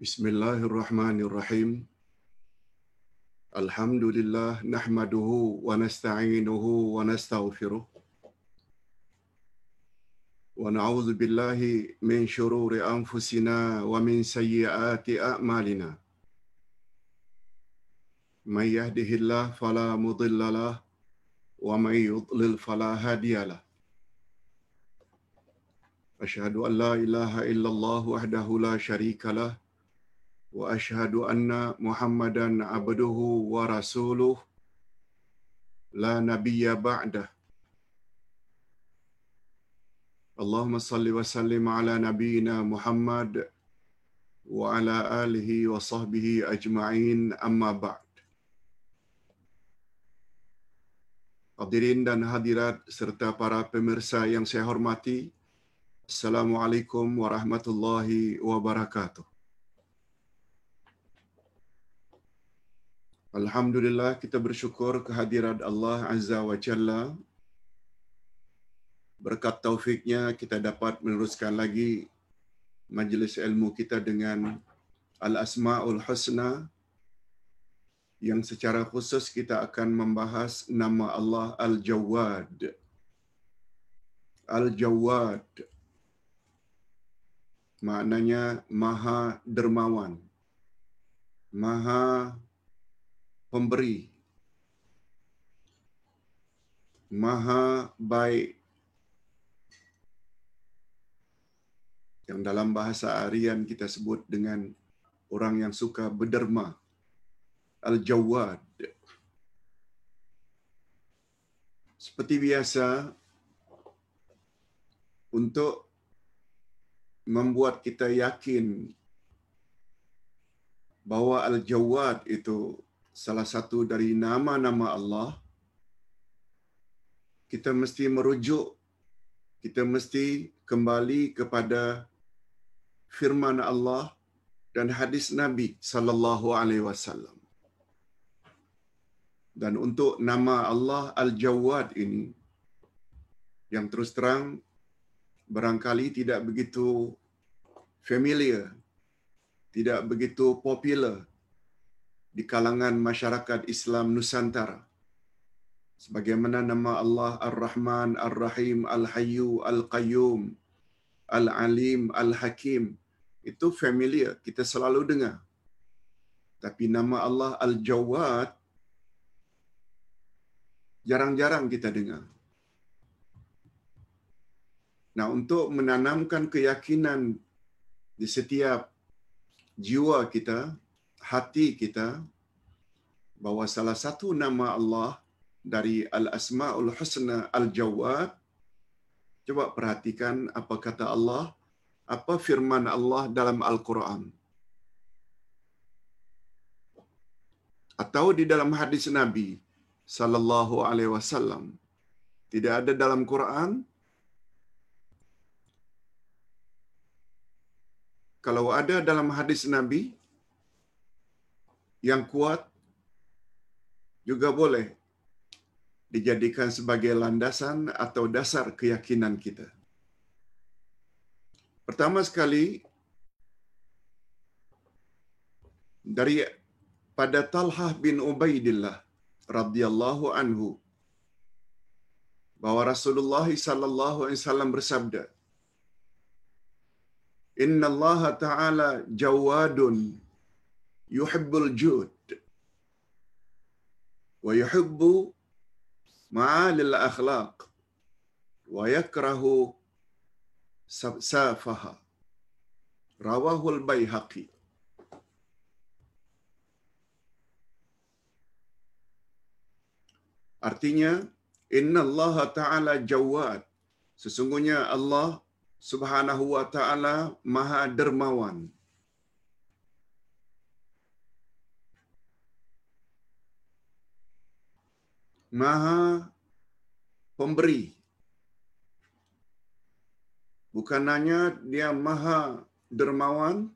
Bismillahirrahmanirrahim. Alhamdulillah nahmaduhu wa nasta'inuhu wa nastaghfiruh. Wa na'udzu billahi min shururi anfusina wa min sayyiati a'malina. May yahdihillah fala mudilla lah wa may yudlil fala hadiyalah. Ashhadu an la ilaha illallah wahdahu la sharika lah. Syarikalah وأشهد أن محمدا عبده ورسوله لا نبي بعده اللهم صل وسلم على نبينا محمد وعلى آله وصحبه أجمعين أما بعد Hadirin dan hadirat serta para pemirsa yang saya hormati, Assalamualaikum warahmatullahi wabarakatuh. Alhamdulillah kita bersyukur kehadiran Allah Azza wa Jalla. Berkat taufiknya kita dapat meneruskan lagi majlis ilmu kita dengan Al-Asma'ul Husna yang secara khusus kita akan membahas nama Allah Al-Jawad. Al-Jawad maknanya maha dermawan, maha pemberi, maha baik. Yang dalam bahasa Aryan kita sebut dengan orang yang suka berderma. Al-Jawad. Seperti biasa, untuk membuat kita yakin bahawa Al-Jawad itu salah satu dari nama-nama Allah, kita mesti merujuk, kita mesti kembali kepada firman Allah dan hadis Nabi sallallahu alaihi wasallam. Dan untuk nama Allah Al-Jawad ini yang terus terang barangkali tidak begitu familiar, tidak begitu popular di kalangan masyarakat Islam Nusantara. Sebagaimana nama Allah Ar-Rahman, Ar-Rahim, Al-Hayyu, Al-Qayyum, Al-Alim, Al-Hakim, itu familiar, kita selalu dengar. Tapi nama Allah Al-Jawad, jarang-jarang kita dengar. Nah, untuk menanamkan keyakinan di setiap jiwa kita, hati kita, bahawa salah satu nama Allah dari Al-Asma'ul Husna Al-Jawad, coba perhatikan apa kata Allah, apa firman Allah dalam Al-Quran. Atau di dalam hadis Nabi sallallahu alaihi wasallam. Tidak ada dalam Quran, kalau ada dalam hadis Nabi yang kuat juga boleh dijadikan sebagai landasan atau dasar keyakinan kita. Pertama sekali dari pada Talhah bin Ubaidillah radhiyallahu anhu bahwa Rasulullah sallallahu alaihi wasallam bersabda Inna Allah Ta'ala jawadun wa yuhibbu ma'alil akhlaq wa yakrahu safaha rawahul bayhaqi Artinya, Inna Allah Ta'ala jawad. Sesungguhnya Allah Subhanahu wa taala Maha dermawan. Maha pemberi. Bukan hanya dia Maha dermawan,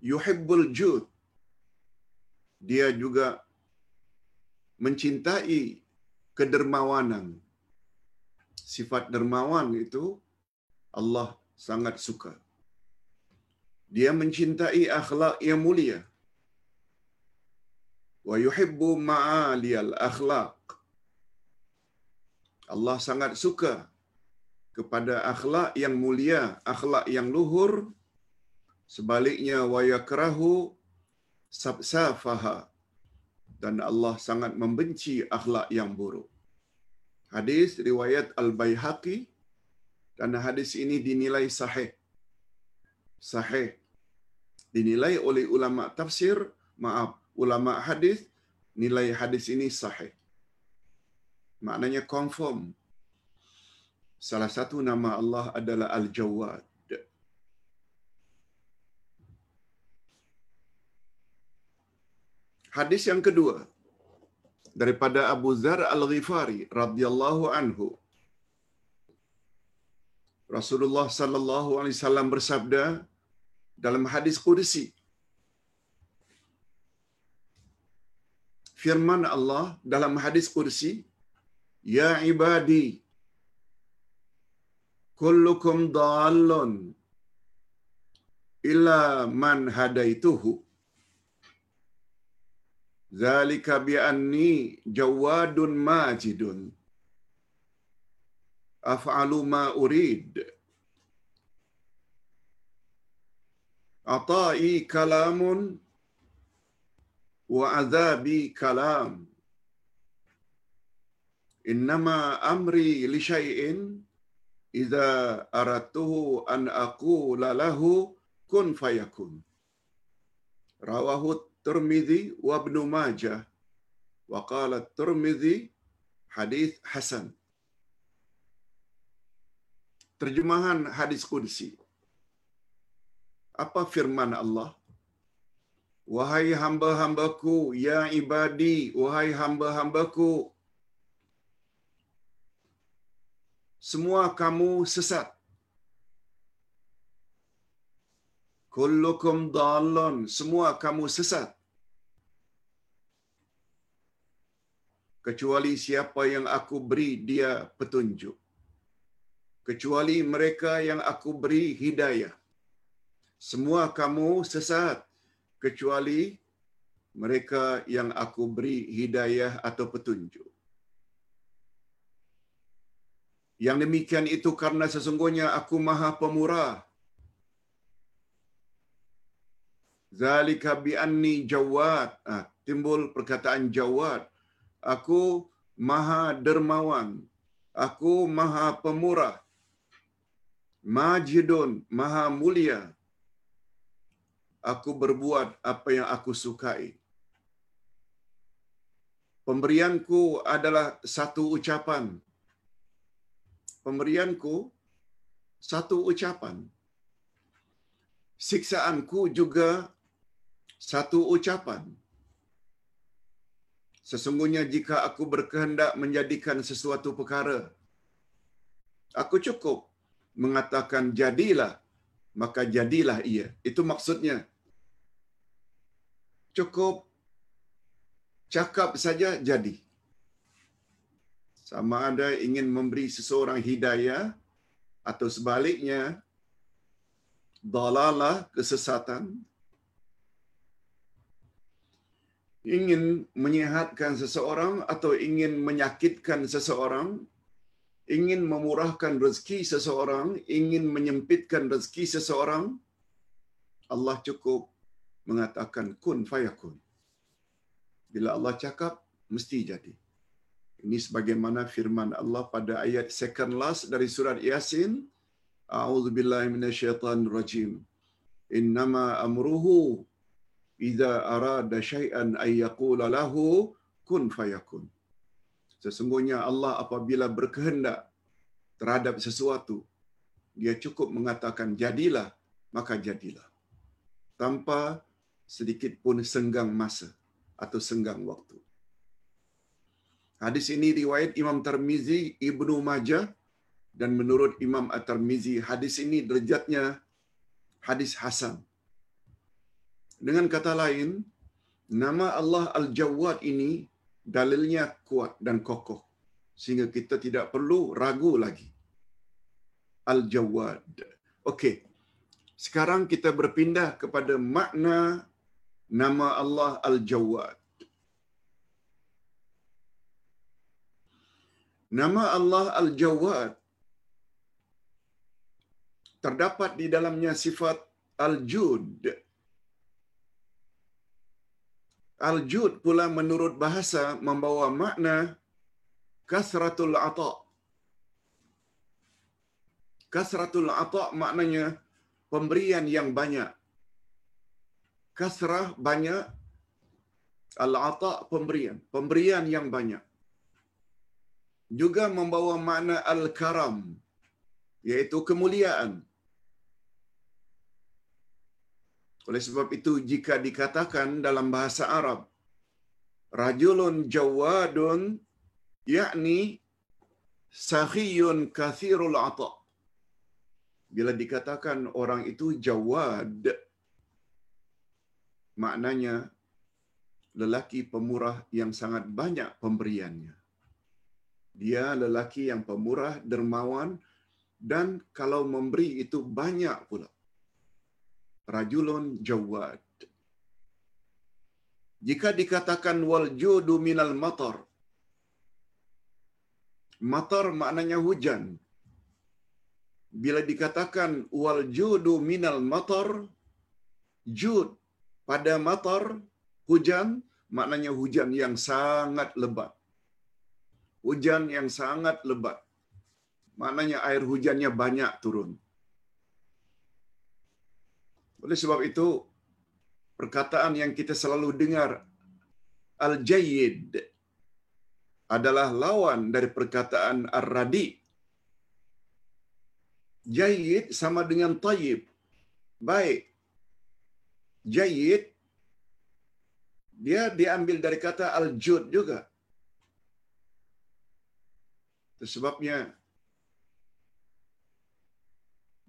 yuhibbul jud. Dia juga mencintai kedermawanan sifat dermawan itu Allah sangat suka. Dia mencintai akhlak yang mulia. Yuhibbu ma'aliyal akhlak. Allah sangat suka kepada akhlak yang mulia, akhlak yang luhur. Sebaliknya wa yakrahu sabsafaha. Dan Allah sangat membenci akhlak yang buruk. Hadis riwayat Al-Baihaqi dan hadis ini dinilai sahih. Sahih. Dinilai oleh ulama tafsir, maaf, ulama hadis nilai hadis ini sahih. Maknanya confirm. Salah satu nama Allah adalah Al-Jawad. Hadis yang kedua daripada Abu Zar Al-Ghifari radhiyallahu anhu. Rasulullah sallallahu alaihi wasallam bersabda dalam hadis qudsi Firman Allah dalam hadis qudsi Ya ibadi kullukum dallun illa man hadaituhu Zalika bi anni jawadun majidun. Af'alu ma urid. Ata'i kalamun wa azabi kalam. Innama amri li syai'in idza aradtuhu an aqula lahu kun fayakun. Rawahu Tirmizi wa Ibn Majah wa qala Tirmizi hadis hasan. Terjemahan hadis qudsi. Apa firman Allah? Wahai hamba-hambaku, ya ibadi, wahai hamba-hambaku, semua kamu sesat. Kullukum dalon, semua kamu sesat. Kecuali siapa yang aku beri dia petunjuk. Kecuali mereka yang aku beri hidayah. Semua kamu sesat. Kecuali mereka yang aku beri hidayah atau petunjuk. Yang demikian itu karena sesungguhnya aku maha pemurah Zalika bi anni jawad. Ah, timbul perkataan jawad. Aku maha dermawan. Aku maha pemurah. Majidun, maha mulia. Aku berbuat apa yang aku sukai. Pemberianku adalah satu ucapan. Pemberianku satu ucapan. Siksaanku juga satu ucapan. Sesungguhnya jika aku berkehendak menjadikan sesuatu perkara, aku cukup mengatakan jadilah, maka jadilah ia. Itu maksudnya. Cukup cakap saja jadi. Sama ada ingin memberi seseorang hidayah atau sebaliknya, dalalah kesesatan, ingin menyehatkan seseorang atau ingin menyakitkan seseorang, ingin memurahkan rezeki seseorang, ingin menyempitkan rezeki seseorang, Allah cukup mengatakan kun fayakun. Bila Allah cakap, mesti jadi. Ini sebagaimana firman Allah pada ayat second last dari surat Yasin. A'udzubillahi minasyaitanirrajim. Innama amruhu idza arada syai'an ay yaqula lahu kun fayakun. Sesungguhnya Allah apabila berkehendak terhadap sesuatu, dia cukup mengatakan jadilah, maka jadilah. Tanpa sedikit pun senggang masa atau senggang waktu. Hadis ini riwayat Imam Tirmizi, Ibnu Majah dan menurut Imam At-Tirmizi hadis ini derajatnya hadis hasan. Dengan kata lain, nama Allah Al-Jawad ini dalilnya kuat dan kokoh. Sehingga kita tidak perlu ragu lagi. Al-Jawad. Okey. Sekarang kita berpindah kepada makna nama Allah Al-Jawad. Nama Allah Al-Jawad terdapat di dalamnya sifat Al-Jud. Al-Jud pula menurut bahasa membawa makna kasratul ata' Kasratul ata' maknanya pemberian yang banyak. Kasrah banyak. Al-ata' pemberian. Pemberian yang banyak. Juga membawa makna al-karam. Iaitu kemuliaan. Oleh sebab itu, jika dikatakan dalam bahasa Arab, Rajulun jawadun, yakni sahiyun kathirul ata' bila dikatakan orang itu jawad maknanya lelaki pemurah yang sangat banyak pemberiannya. Dia lelaki yang pemurah dermawan dan kalau memberi itu banyak pula. Rajulun jawad. Jika dikatakan wal judu minal matar matar maknanya hujan. Bila dikatakan wal judu minal matar jud pada matar hujan maknanya hujan yang sangat lebat hujan yang sangat lebat maknanya air hujannya banyak turun oleh sebab itu perkataan yang kita selalu dengar al jayyid adalah lawan dari perkataan ar-radi Jayid sama dengan tayyib. Baik. Jayid dia diambil dari kata al-jud juga. Sebabnya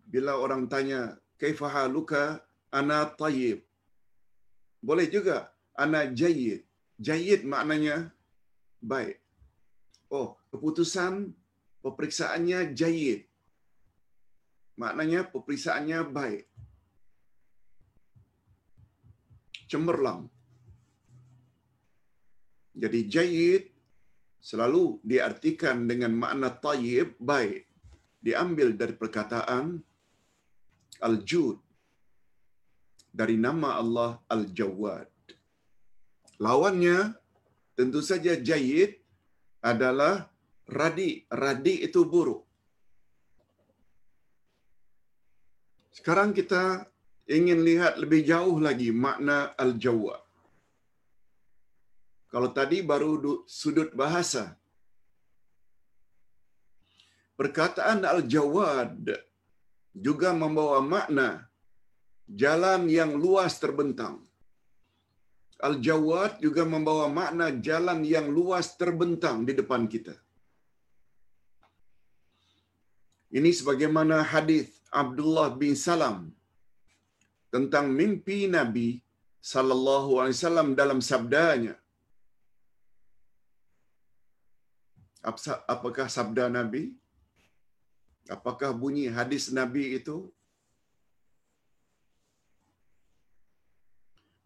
bila orang tanya kaifa haluka ana tayyib. Boleh juga ana jayyid. Jayyid maknanya baik. Oh, keputusan pemeriksaannya jayyid maknanya peperiksaannya baik. Cemerlang. Jadi jayid selalu diartikan dengan makna tayyib baik. Diambil dari perkataan al-jud dari nama Allah al-jawad. Lawannya tentu saja jayid adalah radi. Radi itu buruk. Sekarang kita ingin lihat lebih jauh lagi makna al-jawad. Kalau tadi baru sudut bahasa. Perkataan al-jawad juga membawa makna jalan yang luas terbentang. Al-jawad juga membawa makna jalan yang luas terbentang di depan kita. Ini sebagaimana hadis Abdullah bin Salam tentang mimpi Nabi sallallahu alaihi wasallam dalam sabdanya. Apakah sabda Nabi? Apakah bunyi hadis Nabi itu?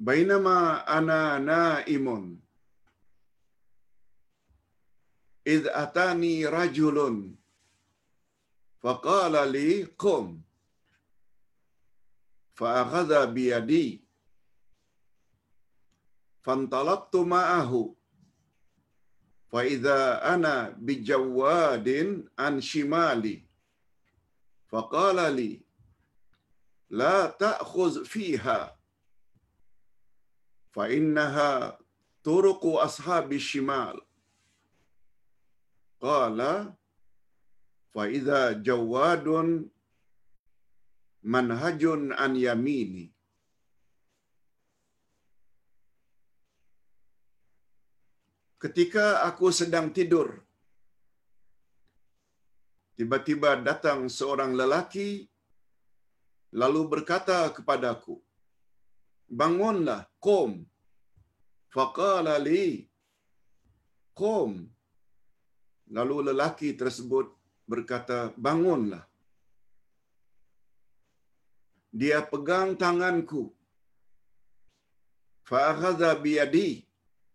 Bainama ana naimun Id atani rajulun faqala li qum فأخذ بيدي. فانطلقت معه. فإذا أنا بجواد عن شمالي. فقال لي لا تأخذ فيها. فإنها طرق أصحاب الشمال. قال idza jawadun manhajun an yamini. Ketika aku sedang tidur tiba-tiba datang seorang lelaki lalu berkata kepadaku bangunlah qum faqala li qum lalu lelaki tersebut berkata, bangunlah. Dia pegang tanganku. Fa'akhadha biyadi.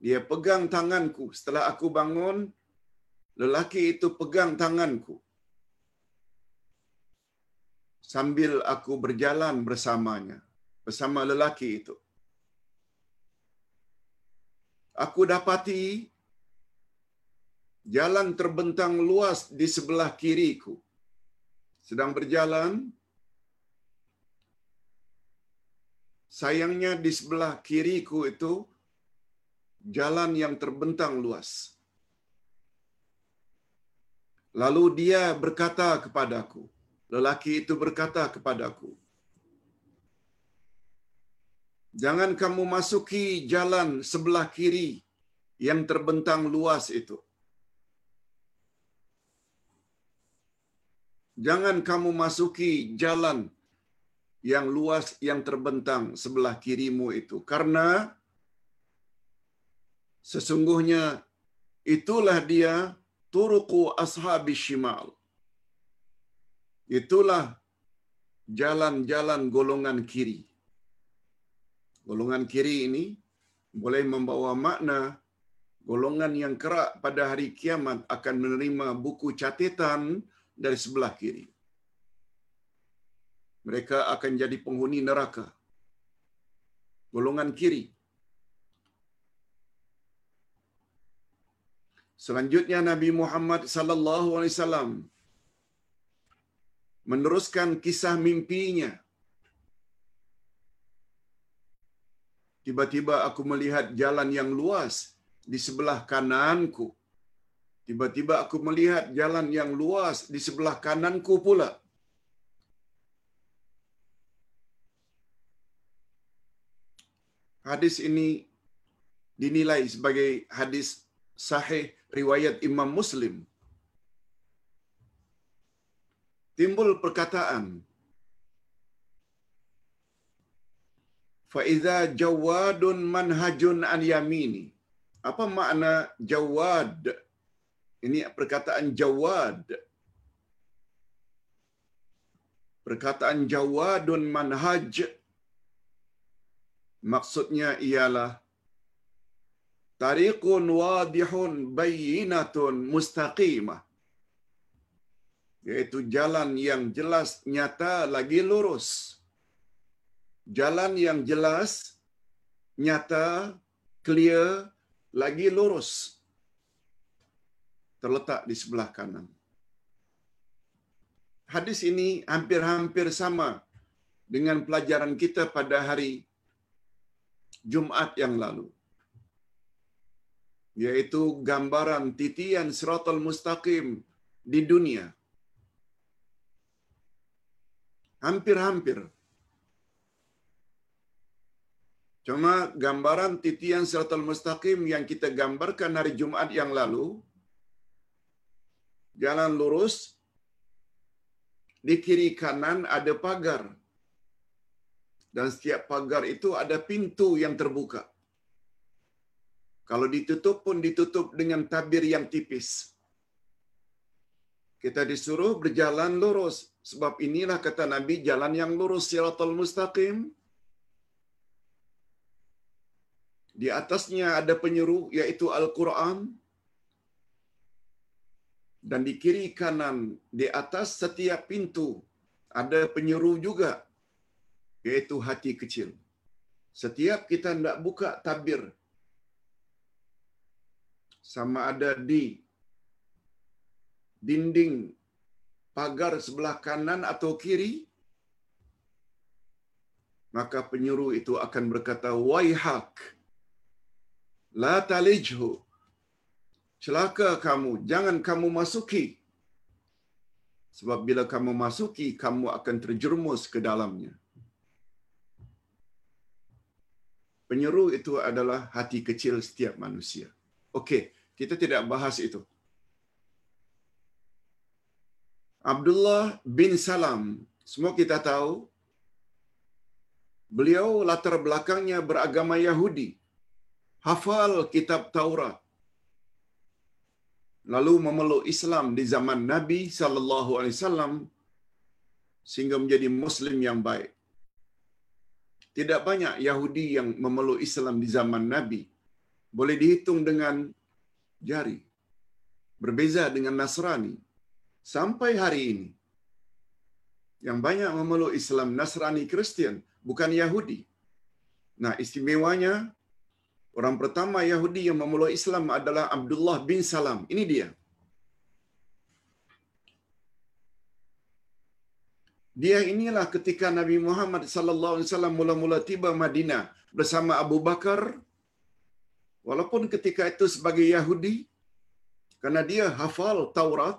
Dia pegang tanganku. Setelah aku bangun, lelaki itu pegang tanganku. Sambil aku berjalan bersamanya. Bersama lelaki itu. Aku dapati jalan terbentang luas di sebelah kiriku. Sedang berjalan, sayangnya di sebelah kiriku itu jalan yang terbentang luas. Lalu dia berkata kepadaku, lelaki itu berkata kepadaku, Jangan kamu masuki jalan sebelah kiri yang terbentang luas itu. Jangan kamu masuki jalan yang luas yang terbentang sebelah kirimu itu. Karena sesungguhnya itulah dia turuqu ashabi shimal. Itulah jalan-jalan golongan kiri. Golongan kiri ini boleh membawa makna golongan yang kerak pada hari kiamat akan menerima buku catatan dari sebelah kiri mereka akan jadi penghuni neraka. Golongan kiri. Selanjutnya Nabi Muhammad sallallahu alaihi wasallam meneruskan kisah mimpinya. Tiba-tiba aku melihat jalan yang luas di sebelah kananku. Tiba-tiba aku melihat jalan yang luas di sebelah kananku pula. Hadis ini dinilai sebagai hadis sahih riwayat Imam Muslim. Timbul perkataan Faiza jawadun manhajun an yamini. Apa makna jawad? Ini perkataan jawad. Perkataan jawadun manhaj Maksudnya ialah tariqun wadihun bayyinatun mustaqimah. Yaitu jalan yang jelas, nyata, lagi lurus. Jalan yang jelas, nyata, clear, lagi lurus. Terletak di sebelah kanan. Hadis ini hampir-hampir sama dengan pelajaran kita pada hari Jumat yang lalu. Yaitu gambaran titian siratal mustaqim di dunia. Hampir-hampir. Cuma gambaran titian siratal mustaqim yang kita gambarkan hari Jumat yang lalu, jalan lurus, di kiri kanan ada pagar dan setiap pagar itu ada pintu yang terbuka. Kalau ditutup pun ditutup dengan tabir yang tipis. Kita disuruh berjalan lurus. Sebab inilah kata Nabi, jalan yang lurus, siratul mustaqim. Di atasnya ada penyeru, yaitu Al-Quran. Dan di kiri kanan, di atas setiap pintu, ada penyeru juga yaitu hati kecil. Setiap kita hendak buka tabir sama ada di dinding pagar sebelah kanan atau kiri maka penyuruh itu akan berkata waihak la talijhu celaka kamu jangan kamu masuki sebab bila kamu masuki kamu akan terjerumus ke dalamnya penyeru itu adalah hati kecil setiap manusia. Okey, kita tidak bahas itu. Abdullah bin Salam, semua kita tahu, beliau latar belakangnya beragama Yahudi, hafal kitab Taurat, lalu memeluk Islam di zaman Nabi sallallahu alaihi wasallam sehingga menjadi muslim yang baik. Tidak banyak Yahudi yang memeluk Islam di zaman Nabi. Boleh dihitung dengan jari. Berbeza dengan Nasrani. Sampai hari ini. Yang banyak memeluk Islam Nasrani Kristian, bukan Yahudi. Nah, istimewanya orang pertama Yahudi yang memeluk Islam adalah Abdullah bin Salam. Ini dia. Dia inilah ketika Nabi Muhammad sallallahu alaihi wasallam mula-mula tiba Madinah bersama Abu Bakar. Walaupun ketika itu sebagai Yahudi karena dia hafal Taurat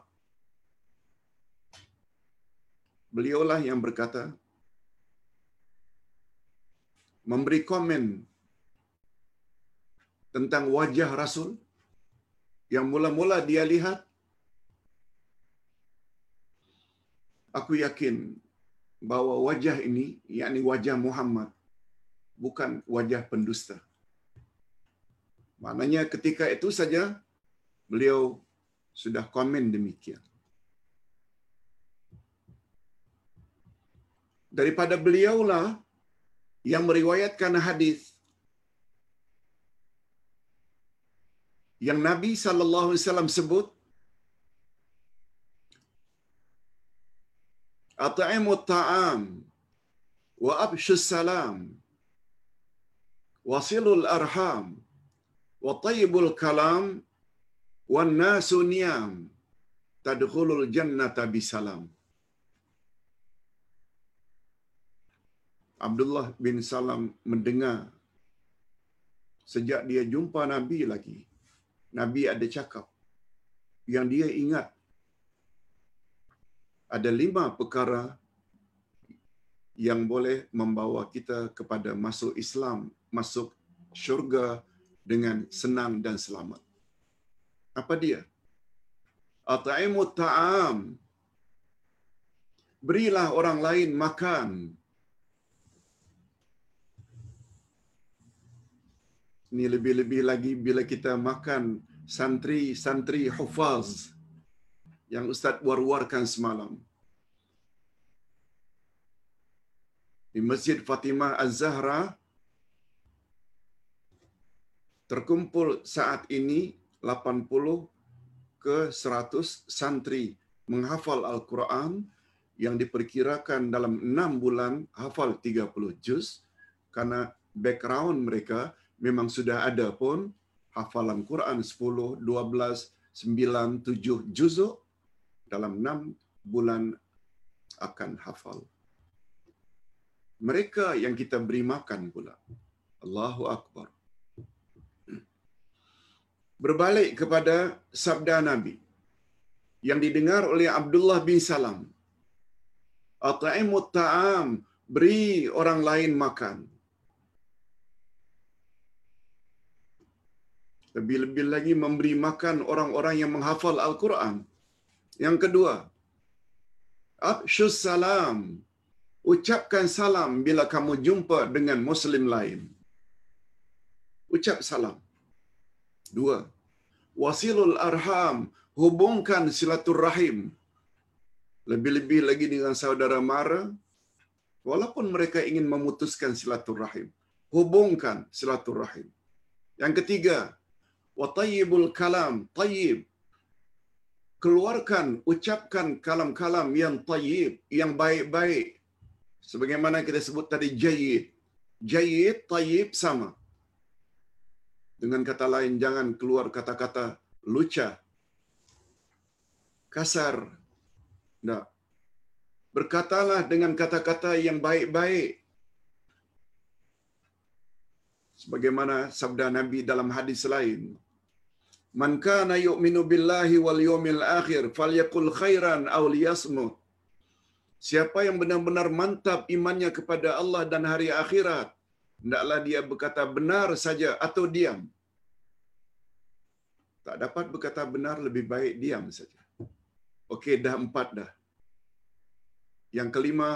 beliaulah yang berkata memberi komen tentang wajah Rasul yang mula-mula dia lihat aku yakin bahwa wajah ini yakni wajah Muhammad bukan wajah pendusta. Maknanya ketika itu saja beliau sudah komen demikian. Daripada beliaulah yang meriwayatkan hadis yang Nabi sallallahu alaihi wasallam sebut At'imu ta'am wa abshu salam wasilul arham wa tayyibul kalam wan nasu niyam tadkhulul jannata bisalam Abdullah bin Salam mendengar sejak dia jumpa Nabi lagi. Nabi ada cakap yang dia ingat ada lima perkara yang boleh membawa kita kepada masuk Islam, masuk syurga dengan senang dan selamat. Apa dia? At'imu ta'am. Berilah orang lain makan. Ini lebih-lebih lagi bila kita makan santri-santri hufaz yang Ustaz war-warkan semalam. Di Masjid Fatimah Az-Zahra terkumpul saat ini 80 ke 100 santri menghafal Al-Quran yang diperkirakan dalam 6 bulan hafal 30 juz karena background mereka memang sudah ada pun hafalan Quran 10, 12, 9, 7 juzuk dalam 6 bulan akan hafal. Mereka yang kita beri makan pula. Allahu Akbar. Berbalik kepada sabda Nabi yang didengar oleh Abdullah bin Salam. At'imut ta'am, beri orang lain makan. Lebih-lebih lagi memberi makan orang-orang yang menghafal Al-Quran. Yang kedua, Abshus salam. Ucapkan salam bila kamu jumpa dengan Muslim lain. Ucap salam. Dua, wasilul arham. Hubungkan silaturrahim. Lebih-lebih lagi dengan saudara mara. Walaupun mereka ingin memutuskan silaturrahim. Hubungkan silaturrahim. Yang ketiga, watayyibul kalam. Tayyib keluarkan, ucapkan kalam-kalam yang tayyib, yang baik-baik. Sebagaimana kita sebut tadi jayid. Jayid, tayyib sama. Dengan kata lain, jangan keluar kata-kata luca, kasar. Tak. Berkatalah dengan kata-kata yang baik-baik. Sebagaimana sabda Nabi dalam hadis lain, Man kana yu'minu billahi wal yawmil akhir falyakul khairan aw liyasmut. Siapa yang benar-benar mantap imannya kepada Allah dan hari akhirat, hendaklah dia berkata benar saja atau diam. Tak dapat berkata benar lebih baik diam saja. Okey dah empat dah. Yang kelima,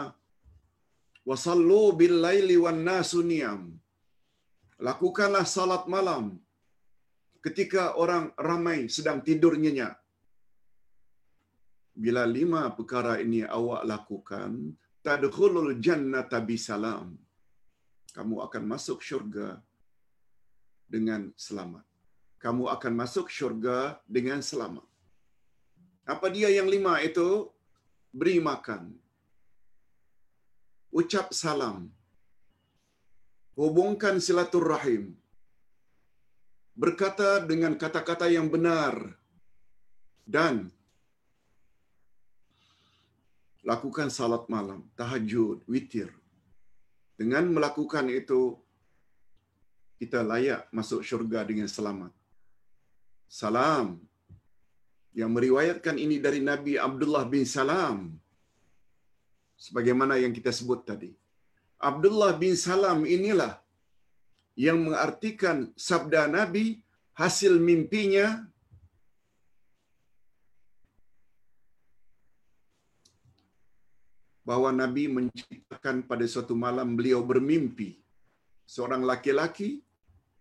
wasallu bil laili wan nasu niyam. Lakukanlah salat malam ketika orang ramai sedang tidur nyenyak. Bila lima perkara ini awak lakukan, tadkhulul jannata bisalam. kamu akan masuk syurga dengan selamat. Kamu akan masuk syurga dengan selamat. Apa dia yang lima itu? Beri makan. Ucap salam. Hubungkan silaturrahim. Berkata dengan kata-kata yang benar. Dan lakukan salat malam, tahajud, witir. Dengan melakukan itu, kita layak masuk syurga dengan selamat. Salam. Yang meriwayatkan ini dari Nabi Abdullah bin Salam. Sebagaimana yang kita sebut tadi. Abdullah bin Salam inilah yang mengartikan sabda Nabi hasil mimpinya bahawa Nabi menciptakan pada suatu malam beliau bermimpi. Seorang laki-laki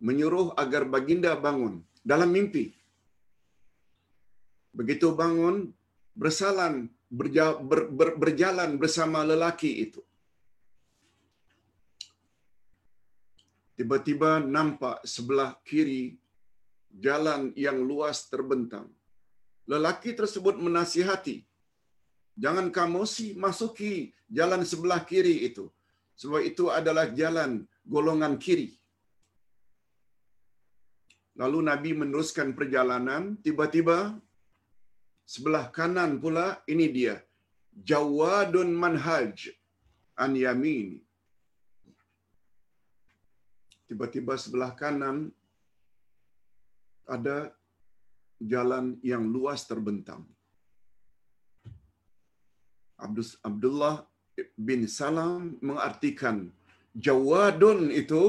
menyuruh agar baginda bangun dalam mimpi. Begitu bangun, bersalan, berjalan bersama lelaki itu. Tiba-tiba nampak sebelah kiri jalan yang luas terbentang. Lelaki tersebut menasihati, jangan kamu si masuki jalan sebelah kiri itu. Sebab itu adalah jalan golongan kiri. Lalu Nabi meneruskan perjalanan, tiba-tiba sebelah kanan pula ini dia. Jawadun manhaj an yamin. Tiba-tiba sebelah kanan ada jalan yang luas terbentang. Abdullah bin Salam mengartikan Jawadun itu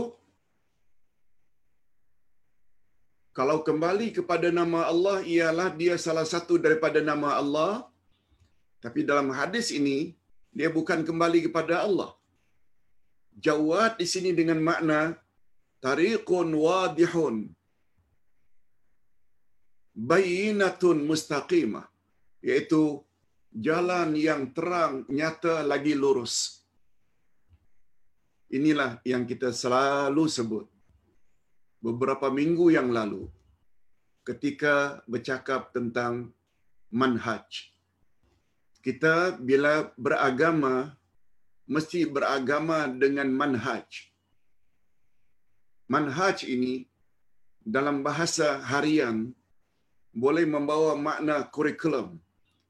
kalau kembali kepada nama Allah ialah dia salah satu daripada nama Allah tapi dalam hadis ini dia bukan kembali kepada Allah. Jawad di sini dengan makna tariqun wadihun bayinatun mustaqimah iaitu jalan yang terang nyata lagi lurus. Inilah yang kita selalu sebut beberapa minggu yang lalu ketika bercakap tentang manhaj. Kita bila beragama mesti beragama dengan manhaj. Manhaj ini dalam bahasa harian boleh membawa makna kurikulum,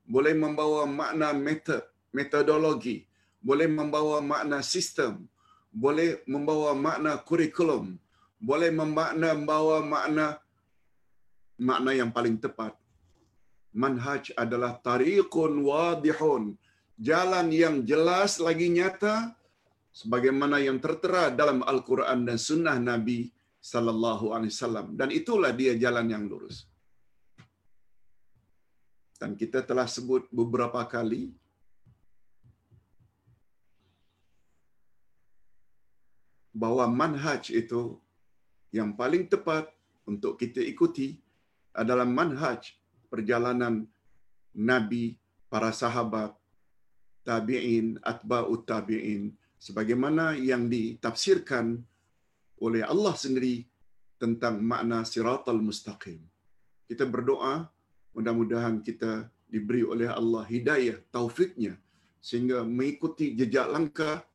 boleh membawa makna metod, metodologi, boleh membawa makna sistem, boleh membawa makna kurikulum, boleh memakna membawa makna makna yang paling tepat. Manhaj adalah tariqun wadihun, jalan yang jelas lagi nyata sebagaimana yang tertera dalam Al-Quran dan Sunnah Nabi Sallallahu Alaihi Wasallam dan itulah dia jalan yang lurus. Dan kita telah sebut beberapa kali bahawa manhaj itu yang paling tepat untuk kita ikuti adalah manhaj perjalanan Nabi, para sahabat, tabi'in, atba'ut tabi'in, sebagaimana yang ditafsirkan oleh Allah sendiri tentang makna siratal mustaqim. Kita berdoa mudah-mudahan kita diberi oleh Allah hidayah taufiknya sehingga mengikuti jejak langkah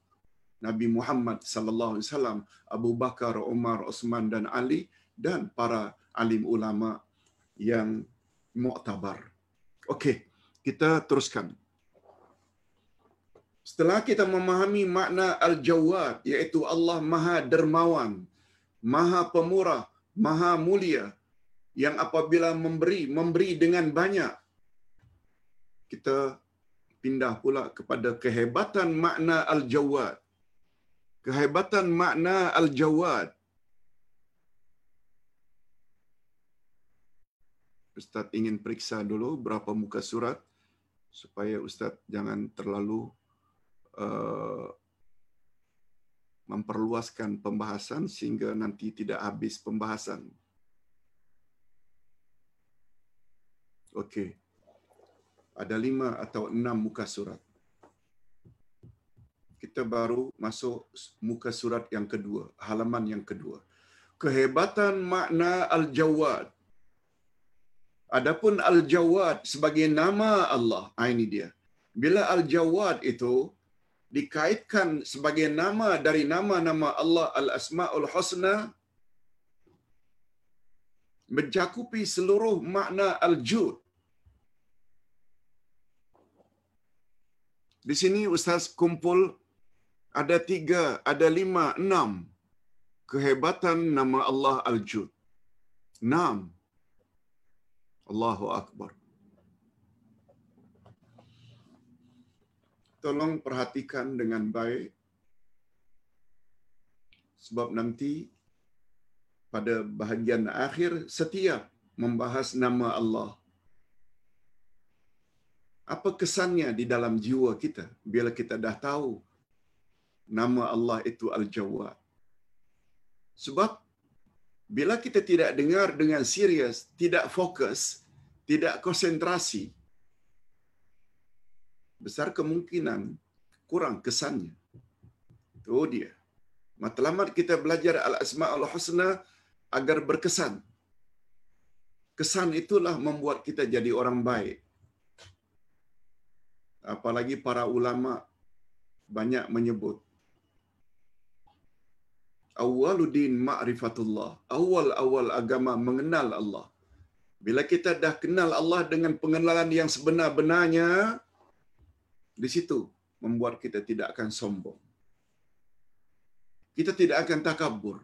Nabi Muhammad sallallahu alaihi wasallam, Abu Bakar, Umar, Osman dan Ali dan para alim ulama yang muktabar. Okey, kita teruskan. Setelah kita memahami makna Al-Jawad, iaitu Allah Maha Dermawan, Maha Pemurah, Maha Mulia, yang apabila memberi, memberi dengan banyak. Kita pindah pula kepada kehebatan makna Al-Jawad. Kehebatan makna Al-Jawad. Ustaz ingin periksa dulu berapa muka surat supaya Ustaz jangan terlalu memperluaskan pembahasan sehingga nanti tidak habis pembahasan. Okey. Ada lima atau enam muka surat. kita baru masuk muka surat yang kedua, halaman yang kedua. Kehebatan makna Al-Jawad. Adapun Al-Jawad sebagai nama Allah, ah, ini dia. Bila Al-Jawad itu dikaitkan sebagai nama dari nama-nama Allah Al-Asma'ul Husna, mencakupi seluruh makna Al-Jud. Di sini Ustaz kumpul ada tiga, ada lima, enam kehebatan nama Allah Al-Jud. Enam. Allahu Akbar. Tolong perhatikan dengan baik. Sebab nanti pada bahagian akhir setiap membahas nama Allah apa kesannya di dalam jiwa kita bila kita dah tahu nama Allah itu Al-Jawad. Sebab bila kita tidak dengar dengan serius, tidak fokus, tidak konsentrasi, besar kemungkinan kurang kesannya. Itu dia. Matlamat kita belajar Al-Asma'ul Husna agar berkesan. Kesan itulah membuat kita jadi orang baik apalagi para ulama banyak menyebut awwaluddin ma'rifatullah awal-awal agama mengenal Allah bila kita dah kenal Allah dengan pengenalan yang sebenar-benarnya di situ membuat kita tidak akan sombong. Kita tidak akan takabur.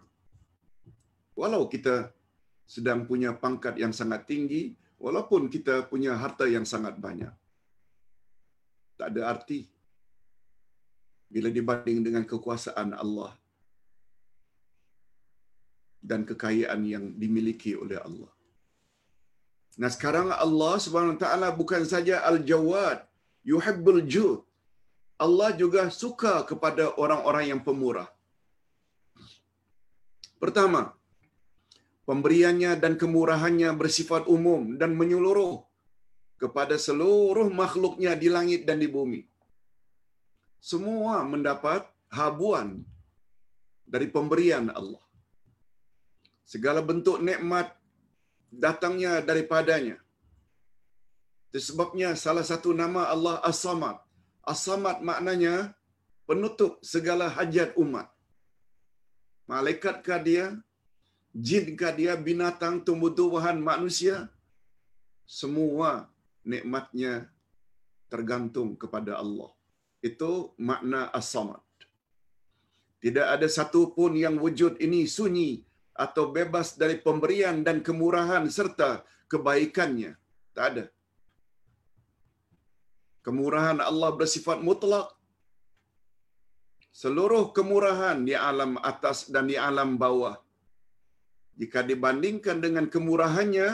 Walau kita sedang punya pangkat yang sangat tinggi walaupun kita punya harta yang sangat banyak. Tak ada arti. Bila dibanding dengan kekuasaan Allah dan kekayaan yang dimiliki oleh Allah. Nah sekarang Allah Subhanahu Wa Taala bukan saja Al-Jawad, yuhibbul jud. Allah juga suka kepada orang-orang yang pemurah. Pertama, pemberiannya dan kemurahannya bersifat umum dan menyeluruh kepada seluruh makhluknya di langit dan di bumi. Semua mendapat habuan dari pemberian Allah. Segala bentuk nikmat datangnya daripadanya. Sebabnya salah satu nama Allah As-Samad. As-Samad maknanya penutup segala hajat umat. Malaikatkah dia? Jinkah dia? Binatang, tumbuh-tumbuhan, manusia? Semua nikmatnya tergantung kepada Allah. Itu makna as-samad. Tidak ada satu pun yang wujud ini sunyi atau bebas dari pemberian dan kemurahan serta kebaikannya. Tak ada. Kemurahan Allah bersifat mutlak. Seluruh kemurahan di alam atas dan di alam bawah. Jika dibandingkan dengan kemurahannya,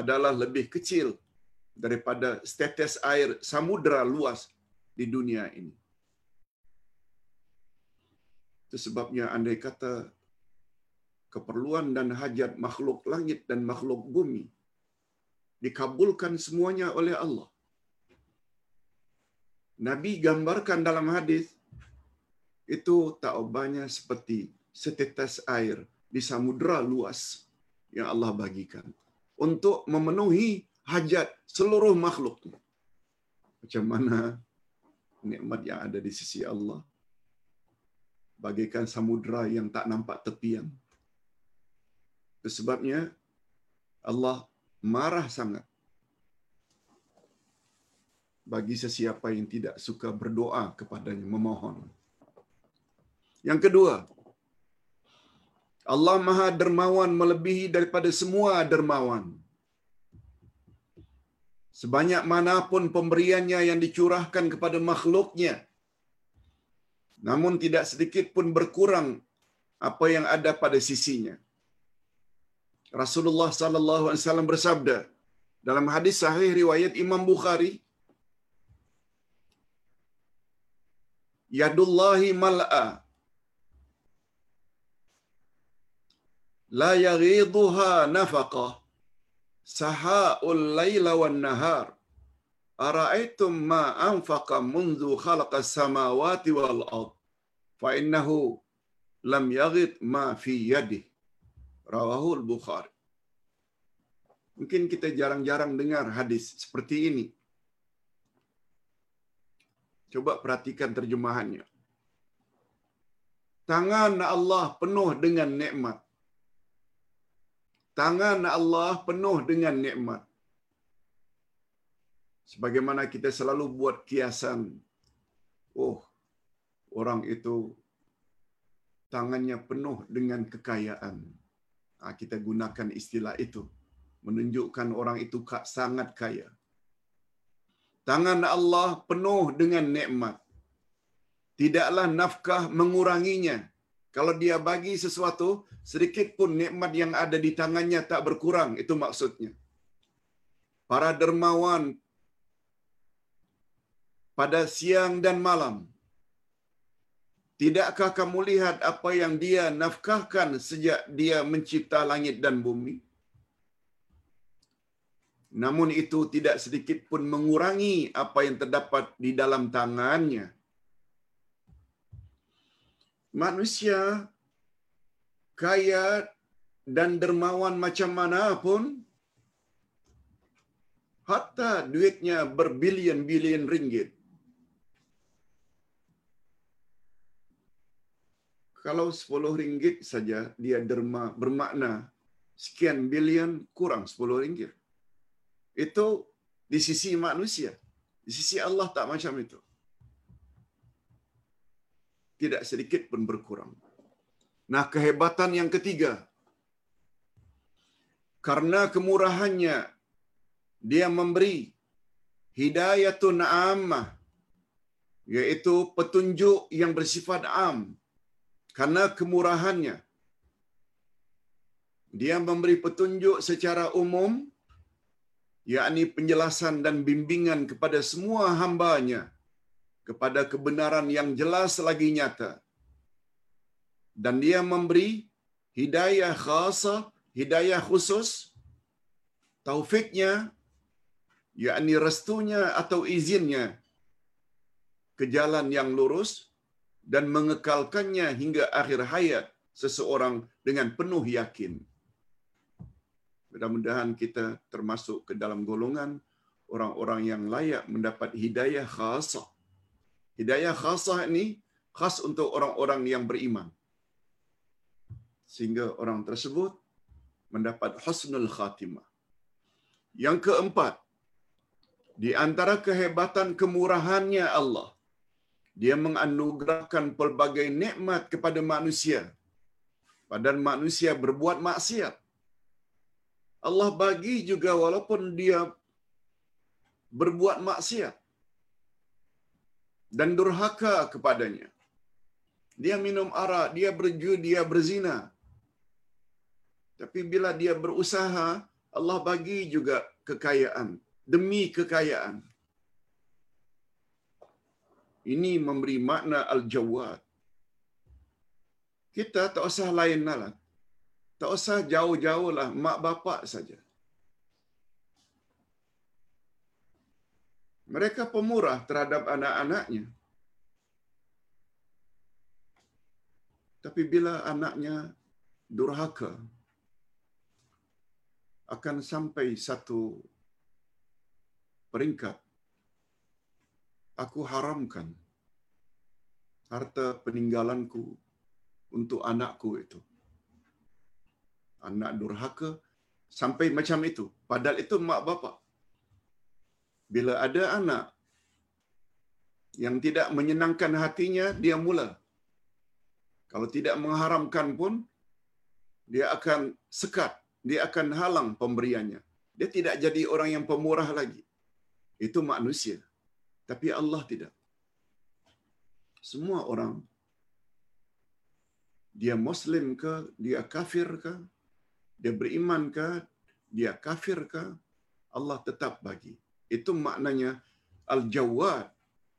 adalah lebih kecil daripada status air samudra luas di dunia ini. Itu sebabnya andai kata keperluan dan hajat makhluk langit dan makhluk bumi dikabulkan semuanya oleh Allah. Nabi gambarkan dalam hadis itu tak ubahnya seperti setetes air di samudra luas yang Allah bagikan untuk memenuhi hajat seluruh makhluk. Macam mana nikmat yang ada di sisi Allah bagaikan samudra yang tak nampak tepian. Sebabnya Allah marah sangat bagi sesiapa yang tidak suka berdoa kepadanya, memohon. Yang kedua, Allah Maha Dermawan melebihi daripada semua dermawan. Sebanyak manapun pemberiannya yang dicurahkan kepada makhluknya, namun tidak sedikit pun berkurang apa yang ada pada sisinya. Rasulullah sallallahu alaihi wasallam bersabda dalam hadis sahih riwayat Imam Bukhari, Yadullahi mal'a. La yaghidha nafaqah saha'ul laila wan nahar. Ara'aitum ma anfaqa mundu khalaqa samawati wal ard? Fa innahu lam yaghid ma fi al-bukhari mungkin kita jarang-jarang dengar hadis seperti ini coba perhatikan terjemahannya. Tangan Allah penuh dengan nikmat. Tangan Allah penuh dengan nikmat. Sebagaimana kita selalu buat kiasan. Oh orang itu tangannya penuh dengan kekayaan. Ha, kita gunakan istilah itu. Menunjukkan orang itu sangat kaya tangan Allah penuh dengan nikmat tidaklah nafkah menguranginya kalau dia bagi sesuatu sedikit pun nikmat yang ada di tangannya tak berkurang itu maksudnya para dermawan pada siang dan malam. Tidakkah kamu lihat apa yang dia nafkahkan sejak dia mencipta langit dan bumi? Namun itu tidak sedikit pun mengurangi apa yang terdapat di dalam tangannya. Manusia kaya dan dermawan macam mana pun, hatta duitnya berbilion-bilion ringgit, kalau 10 ringgit saja dia derma bermakna sekian bilion kurang 10 ringgit. Itu di sisi manusia. Di sisi Allah tak macam itu. Tidak sedikit pun berkurang. Nah, kehebatan yang ketiga. Karena kemurahannya, dia memberi hidayatun ammah, yaitu petunjuk yang bersifat am, karena kemurahannya. Dia memberi petunjuk secara umum, yakni penjelasan dan bimbingan kepada semua hambanya kepada kebenaran yang jelas lagi nyata. Dan dia memberi hidayah khasa, hidayah khusus, taufiknya, yakni restunya atau izinnya ke jalan yang lurus, dan mengekalkannya hingga akhir hayat seseorang dengan penuh yakin. Mudah-mudahan kita termasuk ke dalam golongan orang-orang yang layak mendapat hidayah khasah. Hidayah khasah ini khas untuk orang-orang yang beriman. Sehingga orang tersebut mendapat husnul khatimah. Yang keempat, di antara kehebatan kemurahannya Allah – dia menganugerahkan pelbagai nikmat kepada manusia. Padahal manusia berbuat maksiat. Allah bagi juga walaupun dia berbuat maksiat dan durhaka kepadanya. Dia minum arak, dia berjudi, dia berzina. Tapi bila dia berusaha, Allah bagi juga kekayaan. Demi kekayaan. Ini memberi makna al-jawad. Kita tak usah lain lah. Tak usah jauh-jauh lah. Mak bapak saja. Mereka pemurah terhadap anak-anaknya. Tapi bila anaknya durhaka, akan sampai satu peringkat aku haramkan harta peninggalanku untuk anakku itu. Anak durhaka sampai macam itu. Padahal itu mak bapak. Bila ada anak yang tidak menyenangkan hatinya, dia mula. Kalau tidak mengharamkan pun, dia akan sekat. Dia akan halang pemberiannya. Dia tidak jadi orang yang pemurah lagi. Itu manusia. Tapi Allah tidak. Semua orang dia muslim ke, dia kafir ke, dia beriman ke, dia kafir ke, Allah tetap bagi. Itu maknanya al-jawad.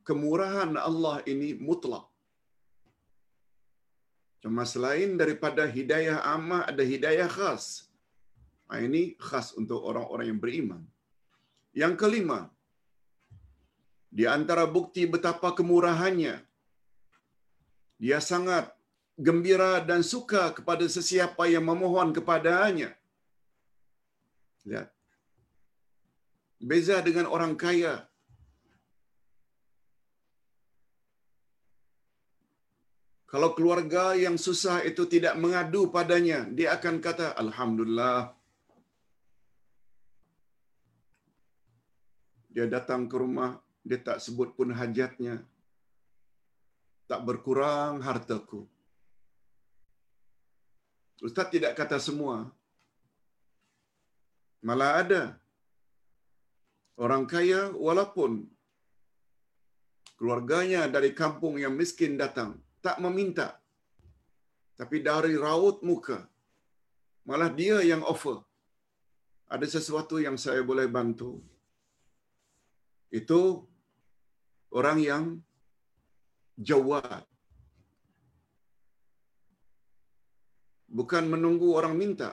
Kemurahan Allah ini mutlak. Cuma selain daripada hidayah ammah ada hidayah khas. Ini khas untuk orang-orang yang beriman. Yang kelima, Di antara bukti betapa kemurahannya, dia sangat gembira dan suka kepada sesiapa yang memohon kepadanya. Lihat. Beza dengan orang kaya. Kalau keluarga yang susah itu tidak mengadu padanya, dia akan kata, Alhamdulillah. Dia datang ke rumah, dia tak sebut pun hajatnya. Tak berkurang hartaku. Ustaz tidak kata semua. Malah ada orang kaya walaupun keluarganya dari kampung yang miskin datang, tak meminta. Tapi dari raut muka, malah dia yang offer. Ada sesuatu yang saya boleh bantu. Itu orang yang jawab. Bukan menunggu orang minta.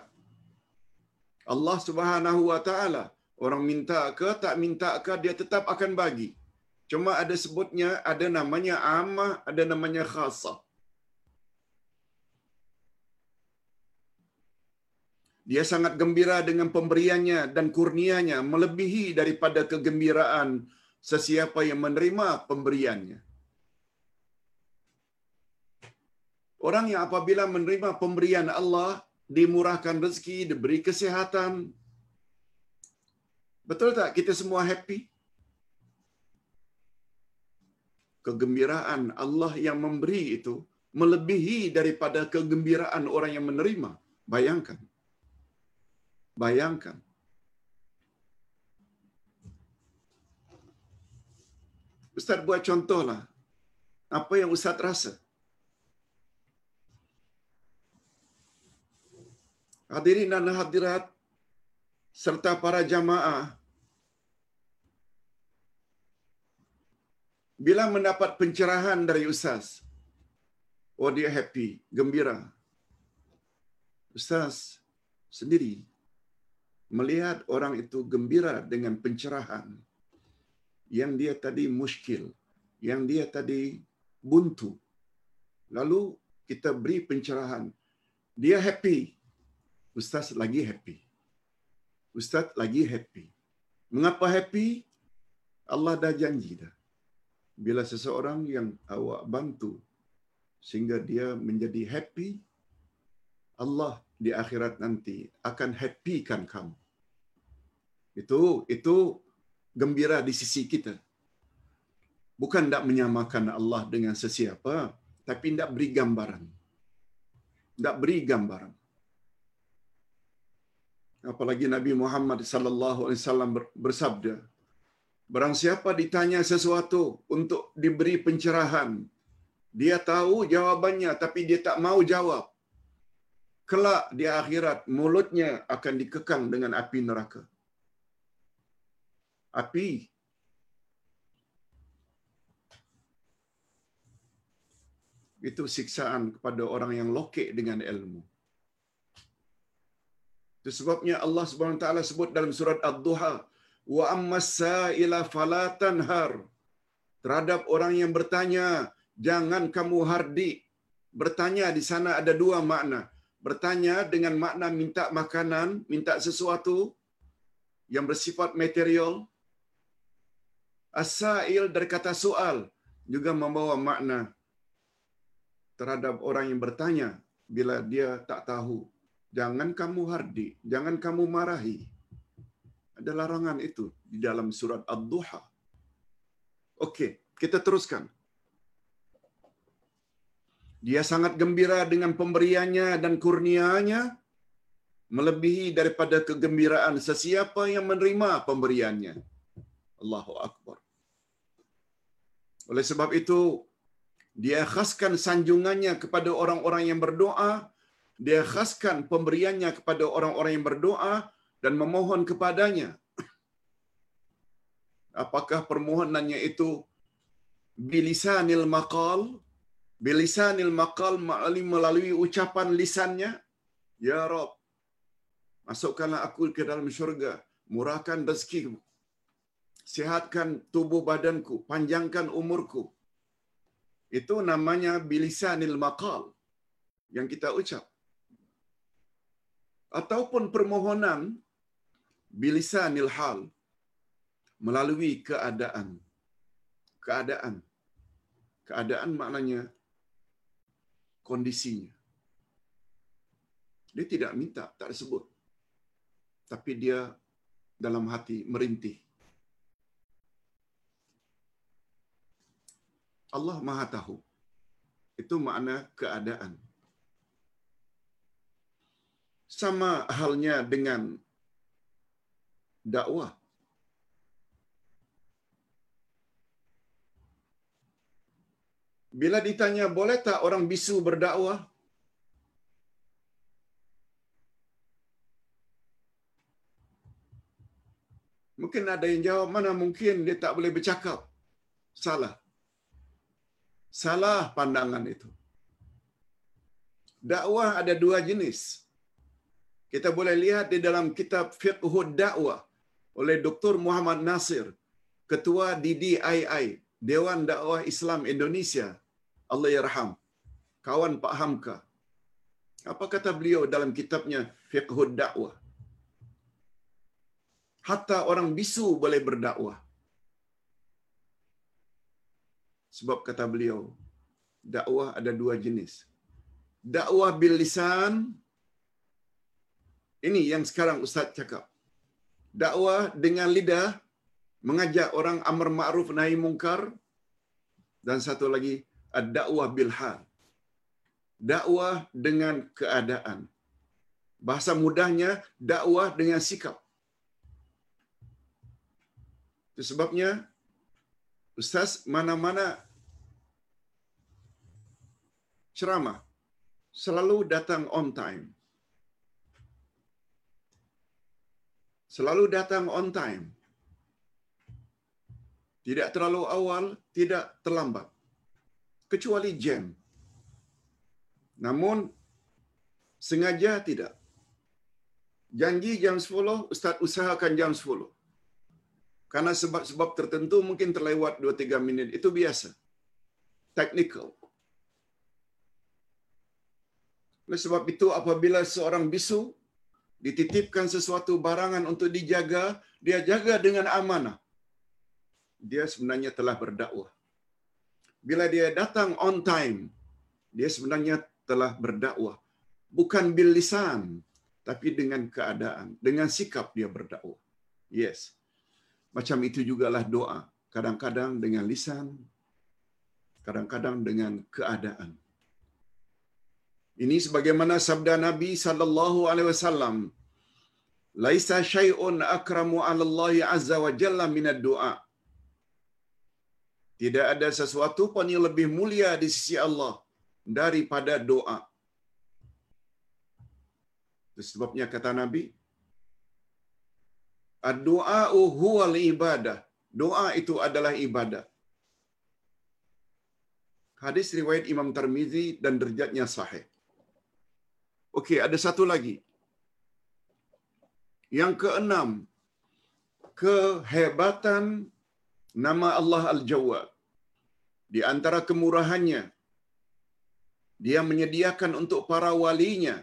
Allah Subhanahu wa taala orang minta ke tak minta ke dia tetap akan bagi. Cuma ada sebutnya ada namanya ammah, ada namanya khassah. Dia sangat gembira dengan pemberiannya dan kurnianya melebihi daripada kegembiraan sesiapa yang menerima pemberiannya. Orang yang apabila menerima pemberian Allah, dimurahkan rezeki, diberi kesehatan. Betul tak kita semua happy? Kegembiraan Allah yang memberi itu melebihi daripada kegembiraan orang yang menerima. Bayangkan. Bayangkan. Ustaz buat contohlah. Apa yang Ustaz rasa? Hadirin dan hadirat serta para jamaah. Bila mendapat pencerahan dari ustaz oh dia happy gembira. Ustaz sendiri melihat orang itu gembira dengan pencerahan yang dia tadi muskil yang dia tadi buntu. Lalu kita beri pencerahan. Dia happy Ustaz lagi happy. Ustaz lagi happy. Mengapa happy? Allah dah janji dah. Bila seseorang yang awak bantu sehingga dia menjadi happy, Allah di akhirat nanti akan happykan kamu. Itu itu gembira di sisi kita. Bukan tak menyamakan Allah dengan sesiapa, tapi tak beri gambaran. Tak beri gambaran apalagi Nabi Muhammad sallallahu alaihi wasallam bersabda barang siapa ditanya sesuatu untuk diberi pencerahan dia tahu jawabannya tapi dia tak mau jawab. Kelak di akhirat mulutnya akan dikekang dengan api neraka. Api. Itu siksaan kepada orang yang lokek dengan ilmu itu sebabnya Allah Subhanahu Wa Taala sebut dalam surat Ad-Duha, wa ammas-sa'ila fala tanhar. Terhadap orang yang bertanya, jangan kamu hardi. Bertanya di sana ada dua makna. Bertanya dengan makna minta makanan, minta sesuatu yang bersifat material. As-sa'il dari kata soal juga membawa makna terhadap orang yang bertanya bila dia tak tahu Jangan kamu hardi, jangan kamu marahi. Ada larangan itu di dalam surat Ad-Duha. Okey, kita teruskan. Dia sangat gembira dengan pemberiannya dan kurnianya melebihi daripada kegembiraan sesiapa yang menerima pemberiannya. Allahu Akbar. Oleh sebab itu, dia khaskan sanjungannya kepada orang-orang yang berdoa dia khaskan pemberiannya kepada orang-orang yang berdoa dan memohon kepadanya. Apakah permohonannya itu bilisanil maqal? Bilisanil maqal melalui, ucapan lisannya? Ya Rob, masukkanlah aku ke dalam syurga, murahkan rezeki Sihatkan tubuh badanku, panjangkan umurku. Itu namanya bilisanil maqal yang kita ucap. Ataupun permohonan bilisanil hal melalui keadaan. Keadaan. Keadaan maknanya kondisinya. Dia tidak minta, tak disebut. Tapi dia dalam hati merintih. Allah Maha Tahu. Itu makna keadaan. Sama halnya dengan dakwah. Bila ditanya boleh tak orang bisu berdakwah? Mungkin ada yang jawab, mana mungkin dia tak boleh bercakap. Salah. Salah pandangan itu. Dakwah ada dua jenis. Kita boleh lihat di dalam kitab Fiqhud Dakwah oleh Dr. Muhammad Nasir, Ketua DDII, Dewan Dakwah Islam Indonesia. Allah yarham. Kawan Pak Hamka. Apa kata beliau dalam kitabnya Fiqhud Dakwah? Hatta orang bisu boleh berdakwah. Sebab kata beliau, dakwah ada dua jenis. Dakwah bil lisan, ini yang sekarang Ustaz cakap. Dakwah dengan lidah, mengajak orang amar ma'ruf nahi mungkar. Dan satu lagi, dakwah bil hal. Dakwah dengan keadaan. Bahasa mudahnya, dakwah dengan sikap. Itu sebabnya, Ustaz mana-mana ceramah selalu datang on time. Selalu datang on time. Tidak terlalu awal, tidak terlambat. Kecuali jam. Namun, sengaja tidak. Janji jam 10, Ustaz usahakan jam 10. Karena sebab-sebab tertentu mungkin terlewat 2-3 minit. Itu biasa. Technical. Oleh sebab itu apabila seorang bisu dititipkan sesuatu barangan untuk dijaga, dia jaga dengan amanah. Dia sebenarnya telah berdakwah. Bila dia datang on time, dia sebenarnya telah berdakwah. Bukan bil lisan, tapi dengan keadaan, dengan sikap dia berdakwah. Yes. Macam itu jugalah doa. Kadang-kadang dengan lisan, kadang-kadang dengan keadaan. Ini sebagaimana sabda Nabi sallallahu alaihi wasallam, "Laisa syai'un akramu 'ala Allah 'azza wa jalla min ad-du'a." Tidak ada sesuatu pun yang lebih mulia di sisi Allah daripada doa. Itu sebabnya kata Nabi, "Ad-du'a'u huwal ibadah." Doa itu adalah ibadah. Hadis riwayat Imam Tirmizi dan derajatnya sahih. Okey, ada satu lagi. Yang keenam, kehebatan nama Allah Al-Jawwab. Di antara kemurahannya, dia menyediakan untuk para walinya,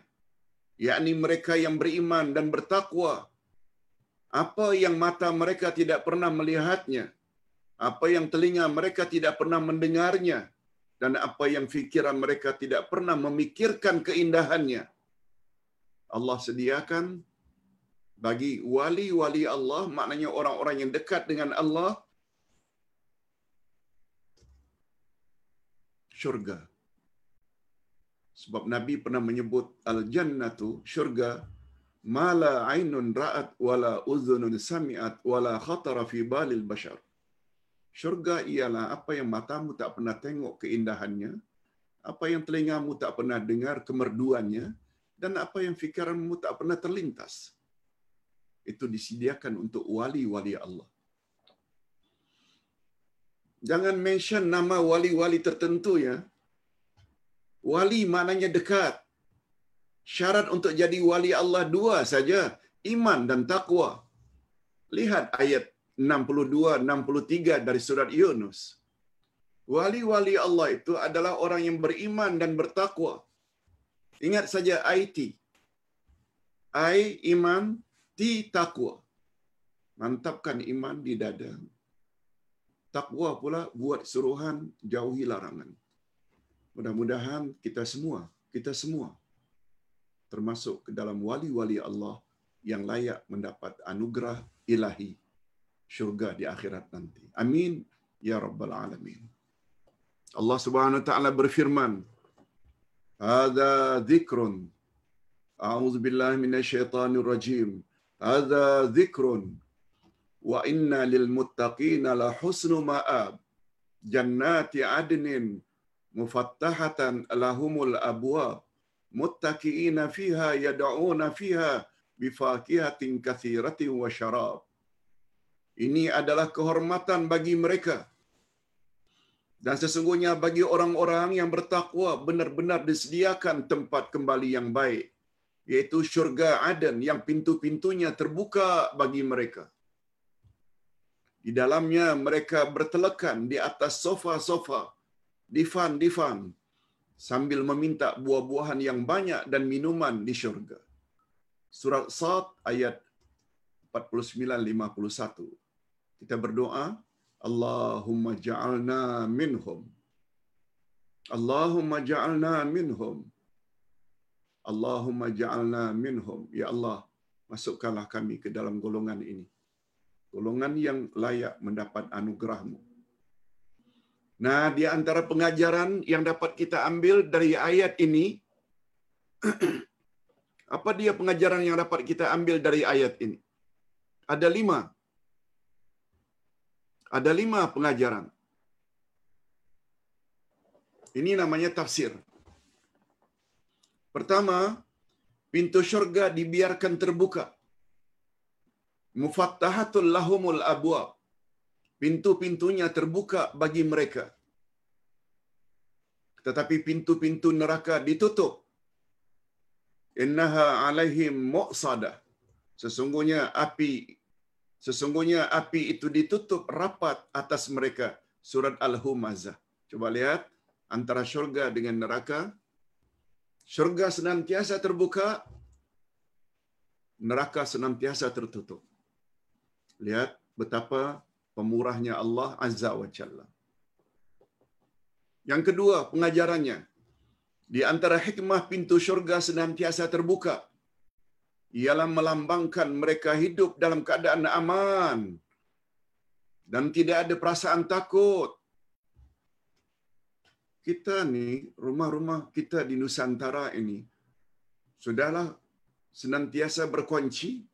yakni mereka yang beriman dan bertakwa, apa yang mata mereka tidak pernah melihatnya, apa yang telinga mereka tidak pernah mendengarnya, dan apa yang fikiran mereka tidak pernah memikirkan keindahannya. Allah sediakan bagi wali-wali Allah, maknanya orang-orang yang dekat dengan Allah, syurga. Sebab Nabi pernah menyebut al-jannatu syurga mala ainun ra'at wala uzunun sami'at wala khatara fi balil bashar. Syurga ialah apa yang matamu tak pernah tengok keindahannya, apa yang telingamu tak pernah dengar kemerduannya, dan apa yang fikiranmu tak pernah terlintas. Itu disediakan untuk wali-wali Allah. Jangan mention nama wali-wali tertentu ya. Wali maknanya dekat. Syarat untuk jadi wali Allah dua saja, iman dan takwa. Lihat ayat 62-63 dari surat Yunus. Wali-wali Allah itu adalah orang yang beriman dan bertakwa. Ingat saja IT. I iman, T takwa. Mantapkan iman di dada. Takwa pula buat suruhan jauhi larangan. Mudah-mudahan kita semua, kita semua termasuk ke dalam wali-wali Allah yang layak mendapat anugerah ilahi syurga di akhirat nanti. Amin ya rabbal alamin. Allah Subhanahu wa taala berfirman, Billahi minasyaitonir rajim. "Hadza dzikrun wa inna lil muttaqina la husnu ma'ab." Jannati adnin mufattahatan lahumul abwab muttaqiina fiha yad'una fiha bifakihatin katsiratin wa syarab. Ini adalah kehormatan bagi mereka. Dan sesungguhnya bagi orang-orang yang bertakwa benar-benar disediakan tempat kembali yang baik, yaitu syurga Aden yang pintu-pintunya terbuka bagi mereka. Di dalamnya mereka bertelekan di atas sofa-sofa, difan-difan, sambil meminta buah-buahan yang banyak dan minuman di syurga. Surat Sad ayat 49-51. Kita berdoa, Allahumma ja'alna minhum. Allahumma ja'alna minhum. Allahumma ja'alna minhum. Ya Allah, masukkanlah kami ke dalam golongan ini. Golongan yang layak mendapat anugerahmu. Nah, di antara pengajaran yang dapat kita ambil dari ayat ini, apa dia pengajaran yang dapat kita ambil dari ayat ini? Ada lima. Ada lima pengajaran. Ini namanya tafsir. Pertama, pintu syurga dibiarkan terbuka. Mufattahatul lahumul abwab pintu-pintunya terbuka bagi mereka. Tetapi pintu-pintu neraka ditutup. Innaha alaihim mu'sadah. Sesungguhnya api sesungguhnya api itu ditutup rapat atas mereka. Surat Al-Humazah. Coba lihat antara syurga dengan neraka. Syurga senantiasa terbuka, neraka senantiasa tertutup. Lihat betapa pemurahnya Allah Azza wa Jalla. Yang kedua, pengajarannya. Di antara hikmah pintu syurga senantiasa terbuka. Ialah melambangkan mereka hidup dalam keadaan aman. Dan tidak ada perasaan takut. Kita ni, rumah-rumah kita di Nusantara ini, sudahlah senantiasa berkunci.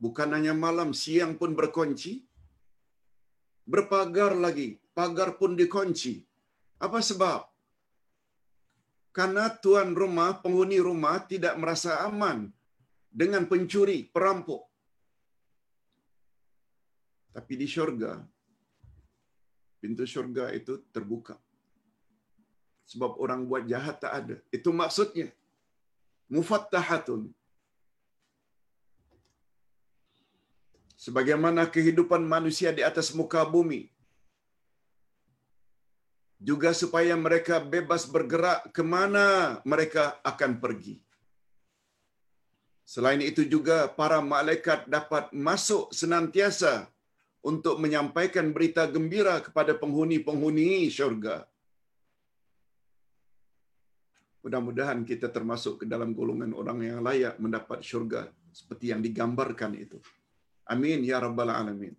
Bukan hanya malam, siang pun berkunci berpagar lagi, pagar pun dikunci. Apa sebab? Karena tuan rumah, penghuni rumah tidak merasa aman dengan pencuri, perampok. Tapi di syurga, pintu syurga itu terbuka. Sebab orang buat jahat tak ada. Itu maksudnya. Mufattahatun. sebagaimana kehidupan manusia di atas muka bumi juga supaya mereka bebas bergerak ke mana mereka akan pergi. Selain itu juga para malaikat dapat masuk senantiasa untuk menyampaikan berita gembira kepada penghuni-penghuni syurga. Mudah-mudahan kita termasuk ke dalam golongan orang yang layak mendapat syurga seperti yang digambarkan itu. Amin ya rabbal alamin.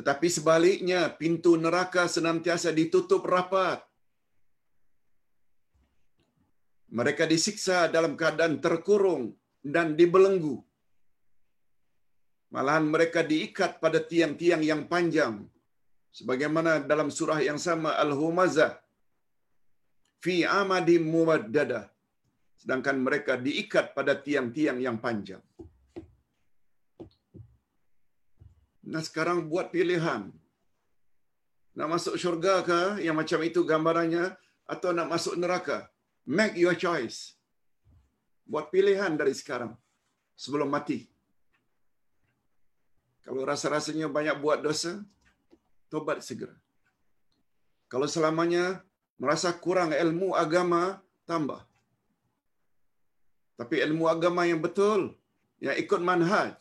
Tetapi sebaliknya pintu neraka senantiasa ditutup rapat. Mereka disiksa dalam keadaan terkurung dan dibelenggu. Malahan mereka diikat pada tiang-tiang yang panjang. Sebagaimana dalam surah yang sama Al-Humazah. Fi amadim muwaddadah. Sedangkan mereka diikat pada tiang-tiang yang panjang. Nah sekarang buat pilihan. Nak masuk syurga ke yang macam itu gambarannya atau nak masuk neraka? Make your choice. Buat pilihan dari sekarang sebelum mati. Kalau rasa-rasanya banyak buat dosa, tobat segera. Kalau selamanya merasa kurang ilmu agama, tambah. Tapi ilmu agama yang betul, yang ikut manhaj.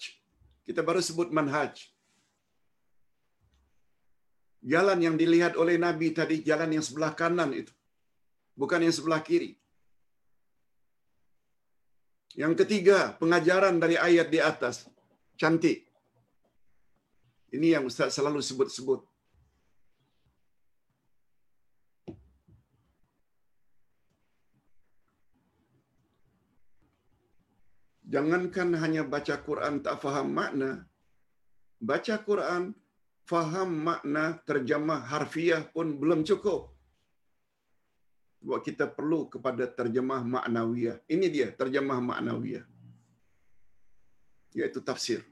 Kita baru sebut manhaj. Jalan yang dilihat oleh Nabi tadi, jalan yang sebelah kanan itu. Bukan yang sebelah kiri. Yang ketiga, pengajaran dari ayat di atas. Cantik. Ini yang Ustaz selalu sebut-sebut. Jangankan hanya baca Quran tak faham makna. Baca Quran, faham makna terjemah harfiah pun belum cukup. Sebab kita perlu kepada terjemah maknawiyah. Ini dia terjemah maknawiyah. Iaitu tafsir.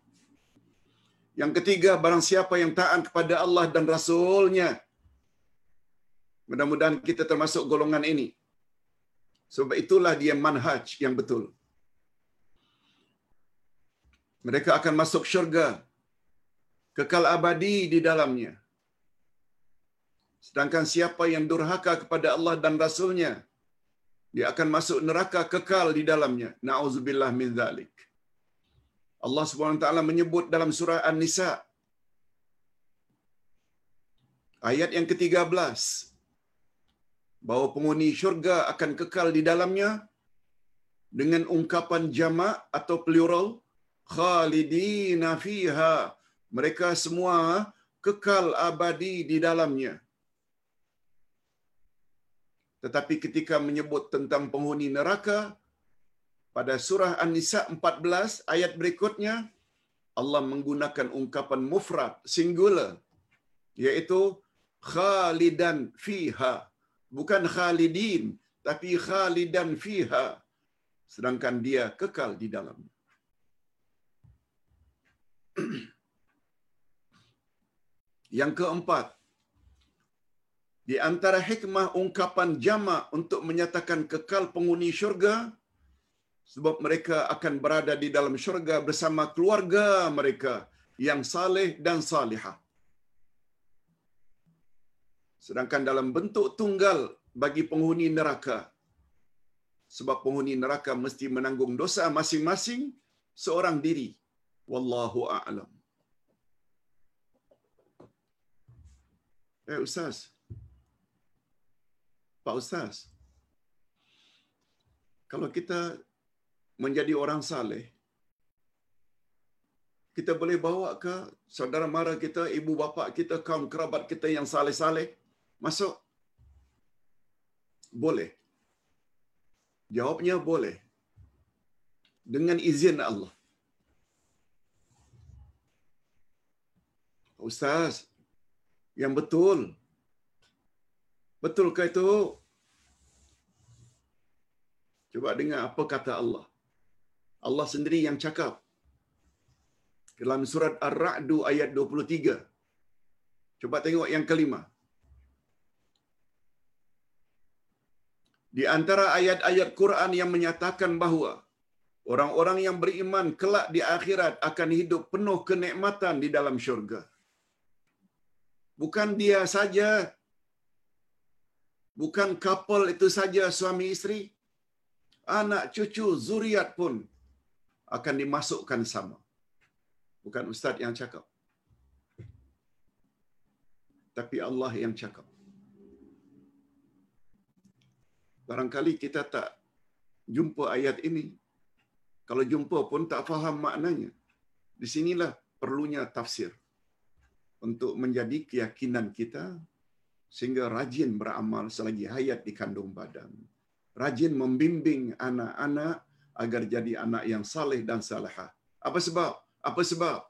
Yang ketiga, barang siapa yang taat kepada Allah dan Rasulnya. Mudah-mudahan kita termasuk golongan ini. Sebab itulah dia manhaj yang betul. Mereka akan masuk syurga. Kekal abadi di dalamnya. Sedangkan siapa yang durhaka kepada Allah dan Rasulnya, dia akan masuk neraka kekal di dalamnya. Na'udzubillah min zalik. Allah SWT menyebut dalam surah An-Nisa. Ayat yang ke-13. Bahawa penghuni syurga akan kekal di dalamnya dengan ungkapan jama' atau plural. Khalidina fiha. Mereka semua kekal abadi di dalamnya. Tetapi ketika menyebut tentang penghuni neraka, pada surah An-Nisa 14 ayat berikutnya, Allah menggunakan ungkapan mufrad, singular, iaitu khalidan fiha. Bukan khalidin, tapi khalidan fiha. Sedangkan dia kekal di dalam. Yang keempat, di antara hikmah ungkapan jama untuk menyatakan kekal penghuni syurga sebab mereka akan berada di dalam syurga bersama keluarga mereka yang saleh dan salihah. Sedangkan dalam bentuk tunggal bagi penghuni neraka. Sebab penghuni neraka mesti menanggung dosa masing-masing seorang diri. Wallahu a'lam. Eh Ustaz, Pak Ustaz, kalau kita menjadi orang saleh, kita boleh bawa ke saudara mara kita, ibu bapa kita, kaum kerabat kita yang saleh-saleh masuk? Boleh. Jawabnya boleh. Dengan izin Allah. Ustaz, yang betul Betulkah itu? Coba dengar apa kata Allah. Allah sendiri yang cakap. Dalam surat Ar-Ra'du ayat 23. Coba tengok yang kelima. Di antara ayat-ayat Quran yang menyatakan bahawa orang-orang yang beriman kelak di akhirat akan hidup penuh kenikmatan di dalam syurga. Bukan dia saja bukan couple itu saja suami isteri, anak cucu zuriat pun akan dimasukkan sama. Bukan ustaz yang cakap. Tapi Allah yang cakap. Barangkali kita tak jumpa ayat ini. Kalau jumpa pun tak faham maknanya. Di sinilah perlunya tafsir. Untuk menjadi keyakinan kita sehingga rajin beramal selagi hayat di kandung badan. Rajin membimbing anak-anak agar jadi anak yang saleh dan salihah. Apa sebab? Apa sebab?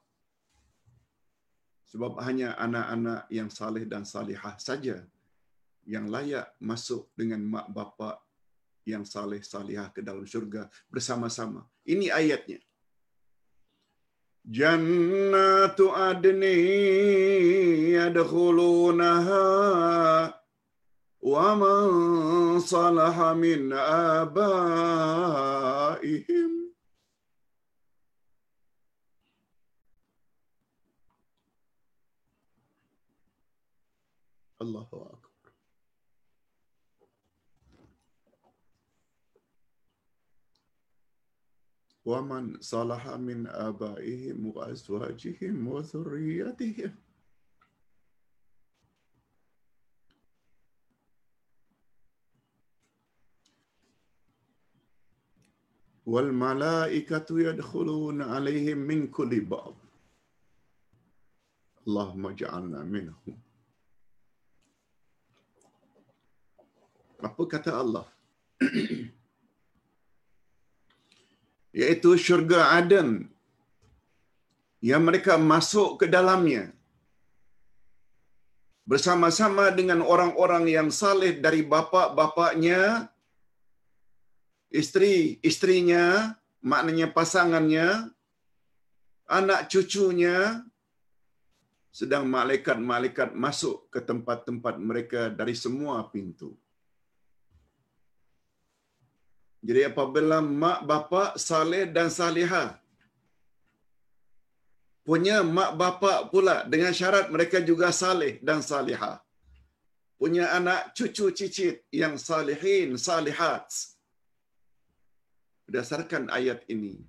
Sebab hanya anak-anak yang saleh dan salihah saja yang layak masuk dengan mak bapa yang saleh salihah ke dalam syurga bersama-sama. Ini ayatnya. جنات عدن يدخلونها ومن صلح من آبائهم. الله أكبر. ومن صلح من آبائهم وأزواجهم وذريتهم. والملائكة يدخلون عليهم من كل باب. اللهم اجعلنا منهم. Apa Allah? Yaitu syurga Aden yang mereka masuk ke dalamnya bersama-sama dengan orang-orang yang saleh dari bapa-bapaknya isteri-istrinya, maknanya pasangannya, anak cucunya, sedang malaikat-malaikat masuk ke tempat-tempat mereka dari semua pintu. Jadi apabila mak bapa saleh dan salihah punya mak bapa pula dengan syarat mereka juga saleh dan salihah. Punya anak cucu cicit yang salihin, salihat. Berdasarkan ayat ini,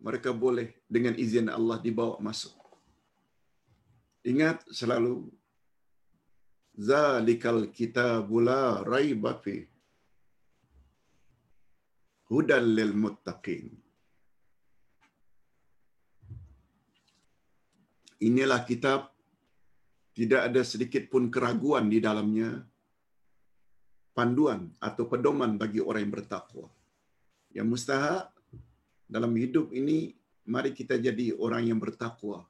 mereka boleh dengan izin Allah dibawa masuk. Ingat selalu, Zalikal kitabula raiba fi hudal lil muttaqin. Inilah kitab tidak ada sedikit pun keraguan di dalamnya panduan atau pedoman bagi orang yang bertakwa. Yang mustahak dalam hidup ini mari kita jadi orang yang bertakwa.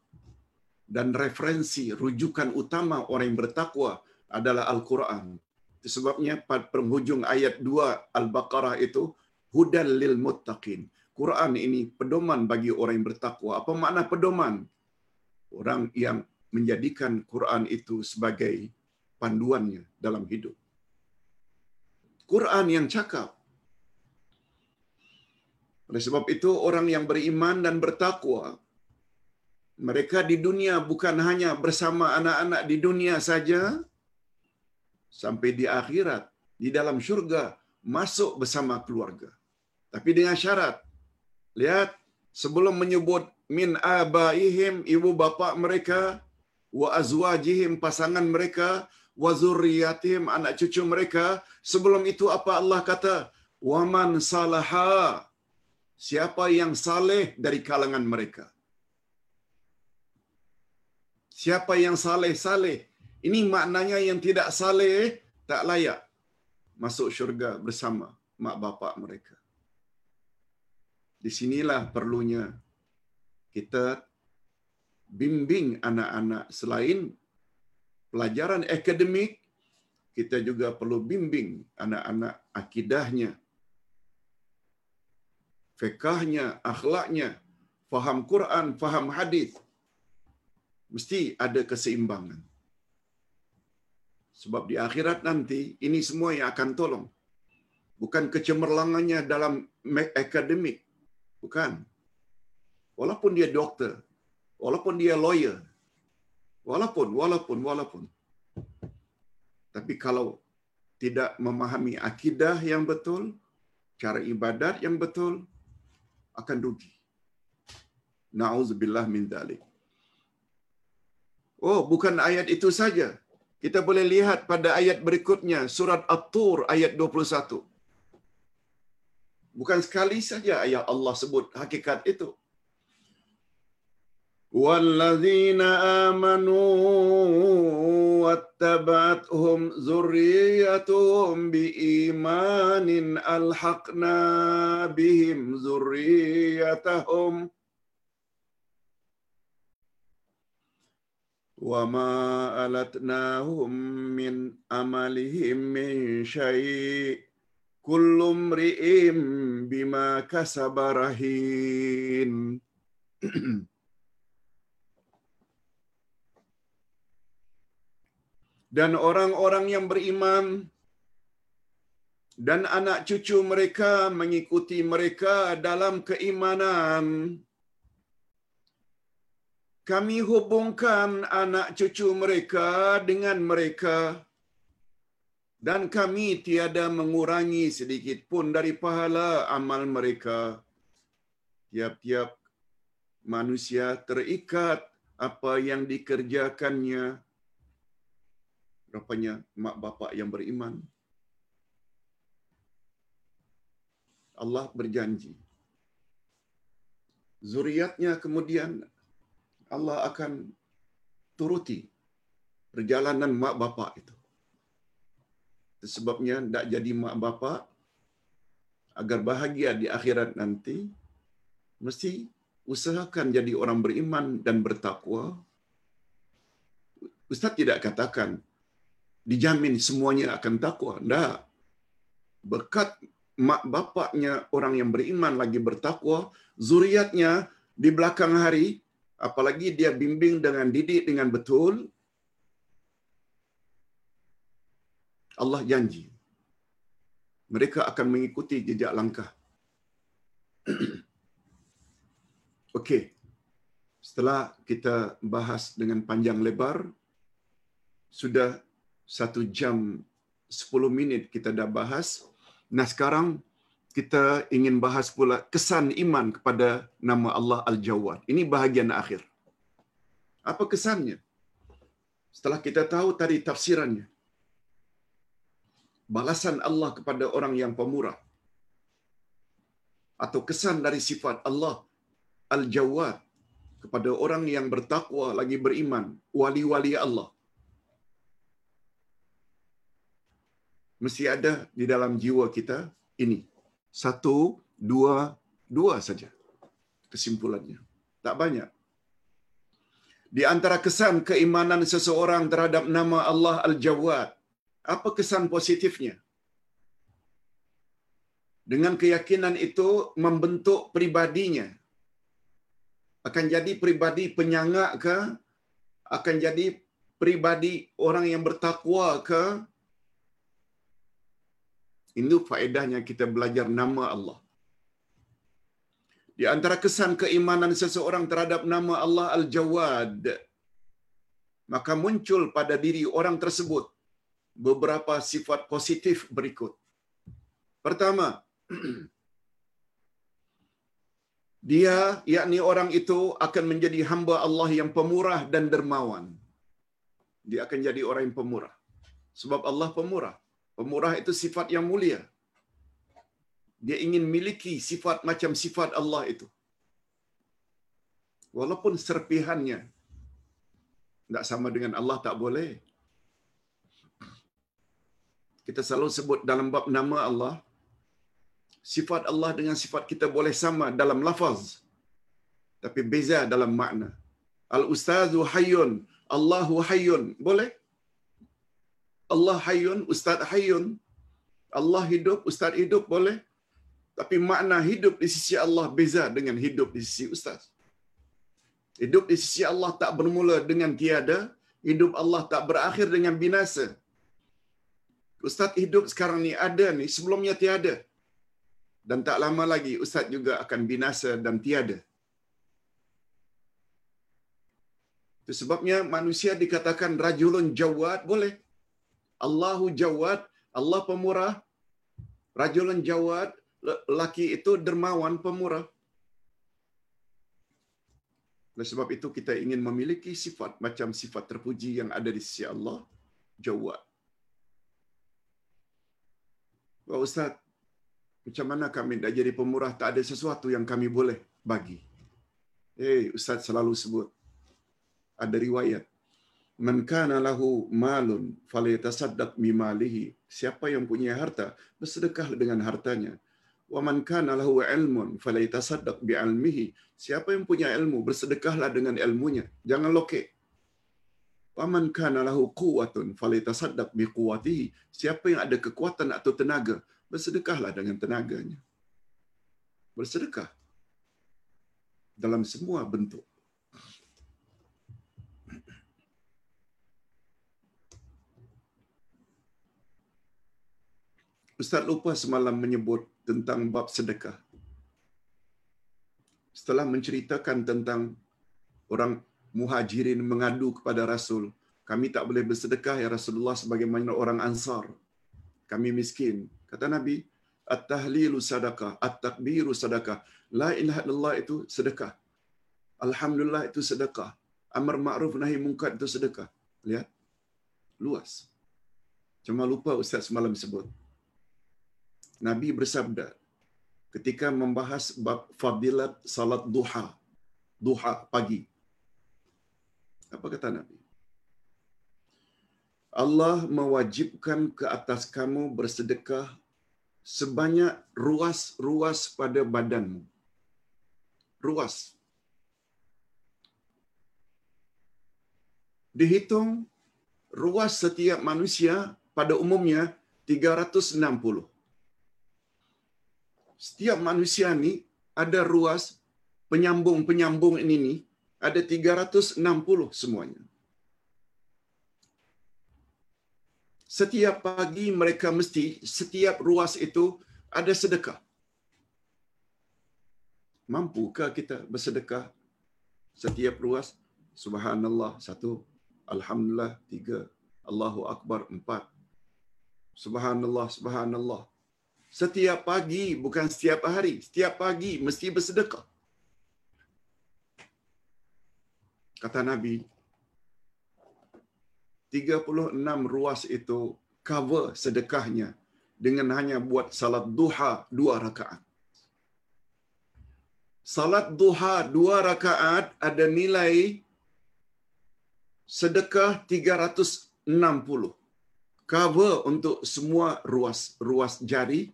Dan referensi rujukan utama orang yang bertakwa adalah Al-Quran. Sebabnya pada penghujung ayat 2 Al-Baqarah itu hudal lil muttaqin. Quran ini pedoman bagi orang yang bertakwa. Apa makna pedoman? Orang yang menjadikan Quran itu sebagai panduannya dalam hidup. Quran yang cakap. Oleh sebab itu orang yang beriman dan bertakwa mereka di dunia bukan hanya bersama anak-anak di dunia saja sampai di akhirat di dalam syurga masuk bersama keluarga. Tapi dengan syarat. Lihat sebelum menyebut min abaihim ibu bapa mereka wa azwajihim pasangan mereka wa zurriyatihim anak cucu mereka sebelum itu apa Allah kata? Waman salaha siapa yang saleh dari kalangan mereka. Siapa yang saleh-saleh ini maknanya yang tidak saleh tak layak masuk syurga bersama mak bapak mereka di sinilah perlunya kita bimbing anak-anak. Selain pelajaran akademik kita juga perlu bimbing anak-anak akidahnya fikahnya akhlaknya. Faham Quran faham hadis. Mesti ada keseimbangan. Sebab di akhirat nanti ini semua yang akan tolong. Bukan kecemerlangannya dalam akademik bukan walaupun dia doktor walaupun dia lawyer Walaupun, walaupun, walaupun. Tapi kalau tidak memahami akidah yang betul, cara ibadat yang betul, akan rugi. Na'udzubillah min dhalik. Oh, bukan ayat itu saja. Kita boleh lihat pada ayat berikutnya, surat At-Tur ayat 21 Bukan sekali saja ayat Allah sebut hakikat itu. والذين آمنوا واتبعتهم ذريتهم بإيمان ألحقنا بهم ذريتهم وما ألتناهم من أملهم من شيء kullu mri'im bima kasabarahin dan orang-orang yang beriman dan anak cucu mereka mengikuti mereka dalam keimanan. Kami hubungkan anak cucu mereka dengan mereka dan kami tiada mengurangi sedikit pun dari pahala amal mereka. Tiap-tiap manusia terikat apa yang dikerjakannya. Rupanya mak bapak yang beriman. Allah berjanji. Zuriatnya kemudian Allah akan turuti perjalanan mak bapak itu. Sebabnya tidak jadi mak bapak agar bahagia di akhirat nanti, mesti usahakan jadi orang beriman dan bertakwa. Ustaz tidak katakan dijamin semuanya akan takwa. Tidak. Berkat mak bapaknya orang yang beriman lagi bertakwa, zuriatnya di belakang hari, apalagi dia bimbing dengan didik dengan betul, Allah janji mereka akan mengikuti jejak langkah. Okey. Setelah kita bahas dengan panjang lebar, sudah satu jam sepuluh minit kita dah bahas. Nah sekarang kita ingin bahas pula kesan iman kepada nama Allah Al-Jawad. Ini bahagian akhir. Apa kesannya? Setelah kita tahu tadi tafsirannya. Balasan Allah kepada orang yang pemurah. Atau kesan dari sifat Allah Al-Jawad kepada orang yang bertakwa lagi beriman, wali-wali Allah. Mesti ada di dalam jiwa kita ini. Satu, dua, dua saja kesimpulannya. Tak banyak. Di antara kesan keimanan seseorang terhadap nama Allah Al-Jawad, apa kesan positifnya? Dengan keyakinan itu membentuk pribadinya. Akan jadi pribadi penyangak ke? Akan jadi pribadi orang yang bertakwa ke? Itu faedahnya kita belajar nama Allah. Di antara kesan keimanan seseorang terhadap nama Allah Al-Jawad, maka muncul pada diri orang tersebut beberapa sifat positif berikut. Pertama, dia, yakni orang itu akan menjadi hamba Allah yang pemurah dan dermawan. Dia akan jadi orang yang pemurah. Sebab Allah pemurah. Pemurah itu sifat yang mulia. Dia ingin miliki sifat macam sifat Allah itu. Walaupun serpihannya tidak sama dengan Allah tak boleh. Kita selalu sebut dalam bab nama Allah, sifat Allah dengan sifat kita boleh sama dalam lafaz. Tapi beza dalam makna. Al-Ustazu Hayyun, Allahu Hayyun. Boleh? Allah Hayyun, Ustaz Hayyun. Allah hidup, Ustaz hidup. Boleh? Tapi makna hidup di sisi Allah beza dengan hidup di sisi Ustaz. Hidup di sisi Allah tak bermula dengan tiada. Hidup Allah tak berakhir dengan binasa. Ustaz hidup sekarang ni ada ni, sebelumnya tiada. Dan tak lama lagi Ustaz juga akan binasa dan tiada. Itu sebabnya manusia dikatakan rajulun jawad, boleh. Allahu jawad, Allah pemurah. Rajulun jawad, lelaki itu dermawan pemurah. Oleh sebab itu kita ingin memiliki sifat macam sifat terpuji yang ada di sisi Allah, jawad. Wah Ustaz, macam mana kami dah jadi pemurah? Tak ada sesuatu yang kami boleh bagi. Eh, hey, Ustaz selalu sebut ada riwayat man kana lahu malun falyatasaddaq bimalihi siapa yang punya harta bersedekah dengan hartanya. Wa man kana lahu ilmun falyatasaddaq bi'ilmihi siapa yang punya ilmu bersedekahlah dengan ilmunya. Jangan lokek wa man kana lahu quwwatun falyatasaddaq biquwwatihi siapa yang ada kekuatan atau tenaga bersedekahlah dengan tenaganya. Bersedekah dalam semua bentuk. Ustaz lupa semalam menyebut tentang bab sedekah. Setelah menceritakan tentang orang muhajirin mengadu kepada Rasul, kami tak boleh bersedekah ya Rasulullah sebagaimana orang Ansar. Kami miskin. Kata Nabi, at-tahlilu sadaqah, at-takbiru sadaqah. La ilaha illallah itu sedekah. Alhamdulillah itu sedekah. Amar ma'ruf nahi munkar itu sedekah. Lihat. Luas. Cuma lupa Ustaz semalam sebut. Nabi bersabda ketika membahas bab fadilat salat duha. Duha pagi. Apa kata Nabi? Allah mewajibkan ke atas kamu bersedekah sebanyak ruas-ruas pada badanmu. Ruas. Dihitung ruas setiap manusia pada umumnya 360. Setiap manusia ni ada ruas penyambung-penyambung ini ni ada 360 semuanya. Setiap pagi mereka mesti setiap ruas itu ada sedekah. Mampukah kita bersedekah setiap ruas? Subhanallah satu, Alhamdulillah tiga, Allahu Akbar empat. Subhanallah, Subhanallah. Setiap pagi, bukan setiap hari. Setiap pagi mesti bersedekah. Kata Nabi, 36 ruas itu cover sedekahnya dengan hanya buat salat duha dua rakaat. Salat duha dua rakaat ada nilai sedekah 360. Cover untuk semua ruas ruas jari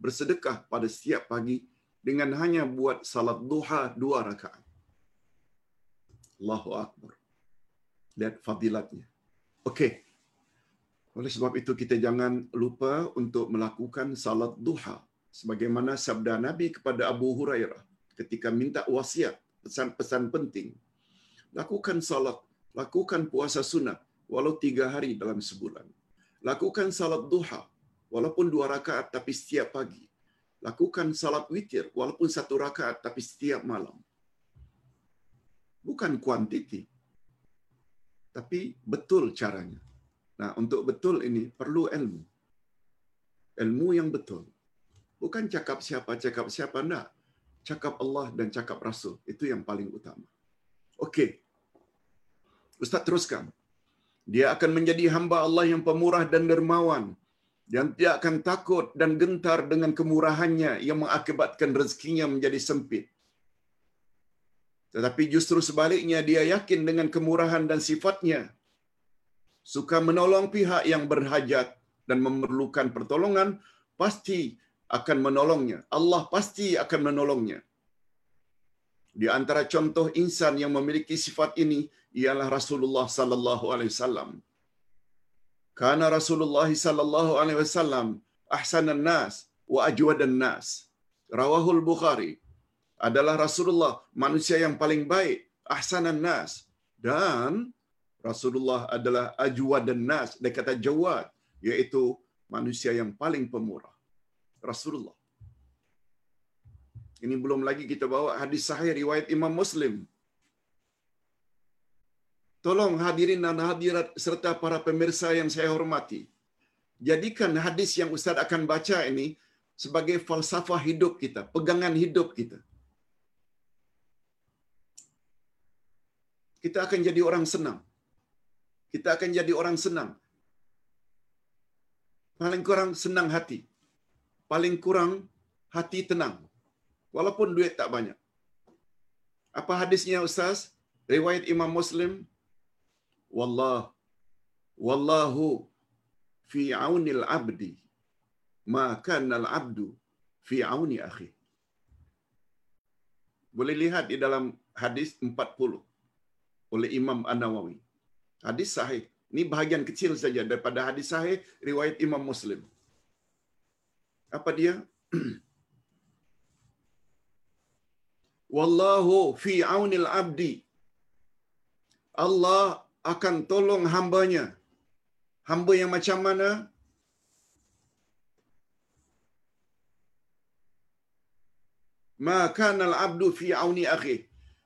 bersedekah pada setiap pagi dengan hanya buat salat duha dua rakaat. Allahu Akbar. Lihat fadilatnya. Okey. Oleh sebab itu kita jangan lupa untuk melakukan salat duha sebagaimana sabda Nabi kepada Abu Hurairah ketika minta wasiat pesan-pesan penting. Lakukan salat, lakukan puasa sunat walau tiga hari dalam sebulan. Lakukan salat duha walaupun dua rakaat tapi setiap pagi. Lakukan salat witir walaupun satu rakaat tapi setiap malam. Bukan kuantiti, tapi betul caranya. Nah, untuk betul ini perlu ilmu. Ilmu yang betul. Bukan cakap siapa, cakap siapa, enggak. Cakap Allah dan cakap Rasul. Itu yang paling utama. Okey. Ustaz teruskan. Dia akan menjadi hamba Allah yang pemurah dan dermawan. Yang tidak akan takut dan gentar dengan kemurahannya yang mengakibatkan rezekinya menjadi sempit. Tetapi justru sebaliknya dia yakin dengan kemurahan dan sifatnya. Suka menolong pihak yang berhajat dan memerlukan pertolongan, pasti akan menolongnya. Allah pasti akan menolongnya. Di antara contoh insan yang memiliki sifat ini ialah Rasulullah sallallahu alaihi wasallam. Karena Rasulullah sallallahu alaihi wasallam ahsanan nas wa ajwadan nas. Rawahul Bukhari adalah Rasulullah manusia yang paling baik ahsanan nas dan Rasulullah adalah ajwad dan nas dia kata jawad iaitu manusia yang paling pemurah Rasulullah ini belum lagi kita bawa hadis sahih riwayat Imam Muslim Tolong hadirin dan hadirat serta para pemirsa yang saya hormati. Jadikan hadis yang Ustaz akan baca ini sebagai falsafah hidup kita, pegangan hidup kita. Kita akan jadi orang senang. Kita akan jadi orang senang. Paling kurang senang hati. Paling kurang hati tenang. Walaupun duit tak banyak. Apa hadisnya Ustaz? Riwayat Imam Muslim. Wallah. Wallahu fi aunil abdi. Ma kana al-abdu fi auni akhi. Boleh lihat di dalam hadis 40 oleh Imam An-Nawawi. Hadis sahih. Ini bahagian kecil saja daripada hadis sahih riwayat Imam Muslim. Apa dia? Wallahu fi aunil abdi. Allah akan tolong hambanya. Hamba yang macam mana? Ma kana al-abdu fi auni akhi.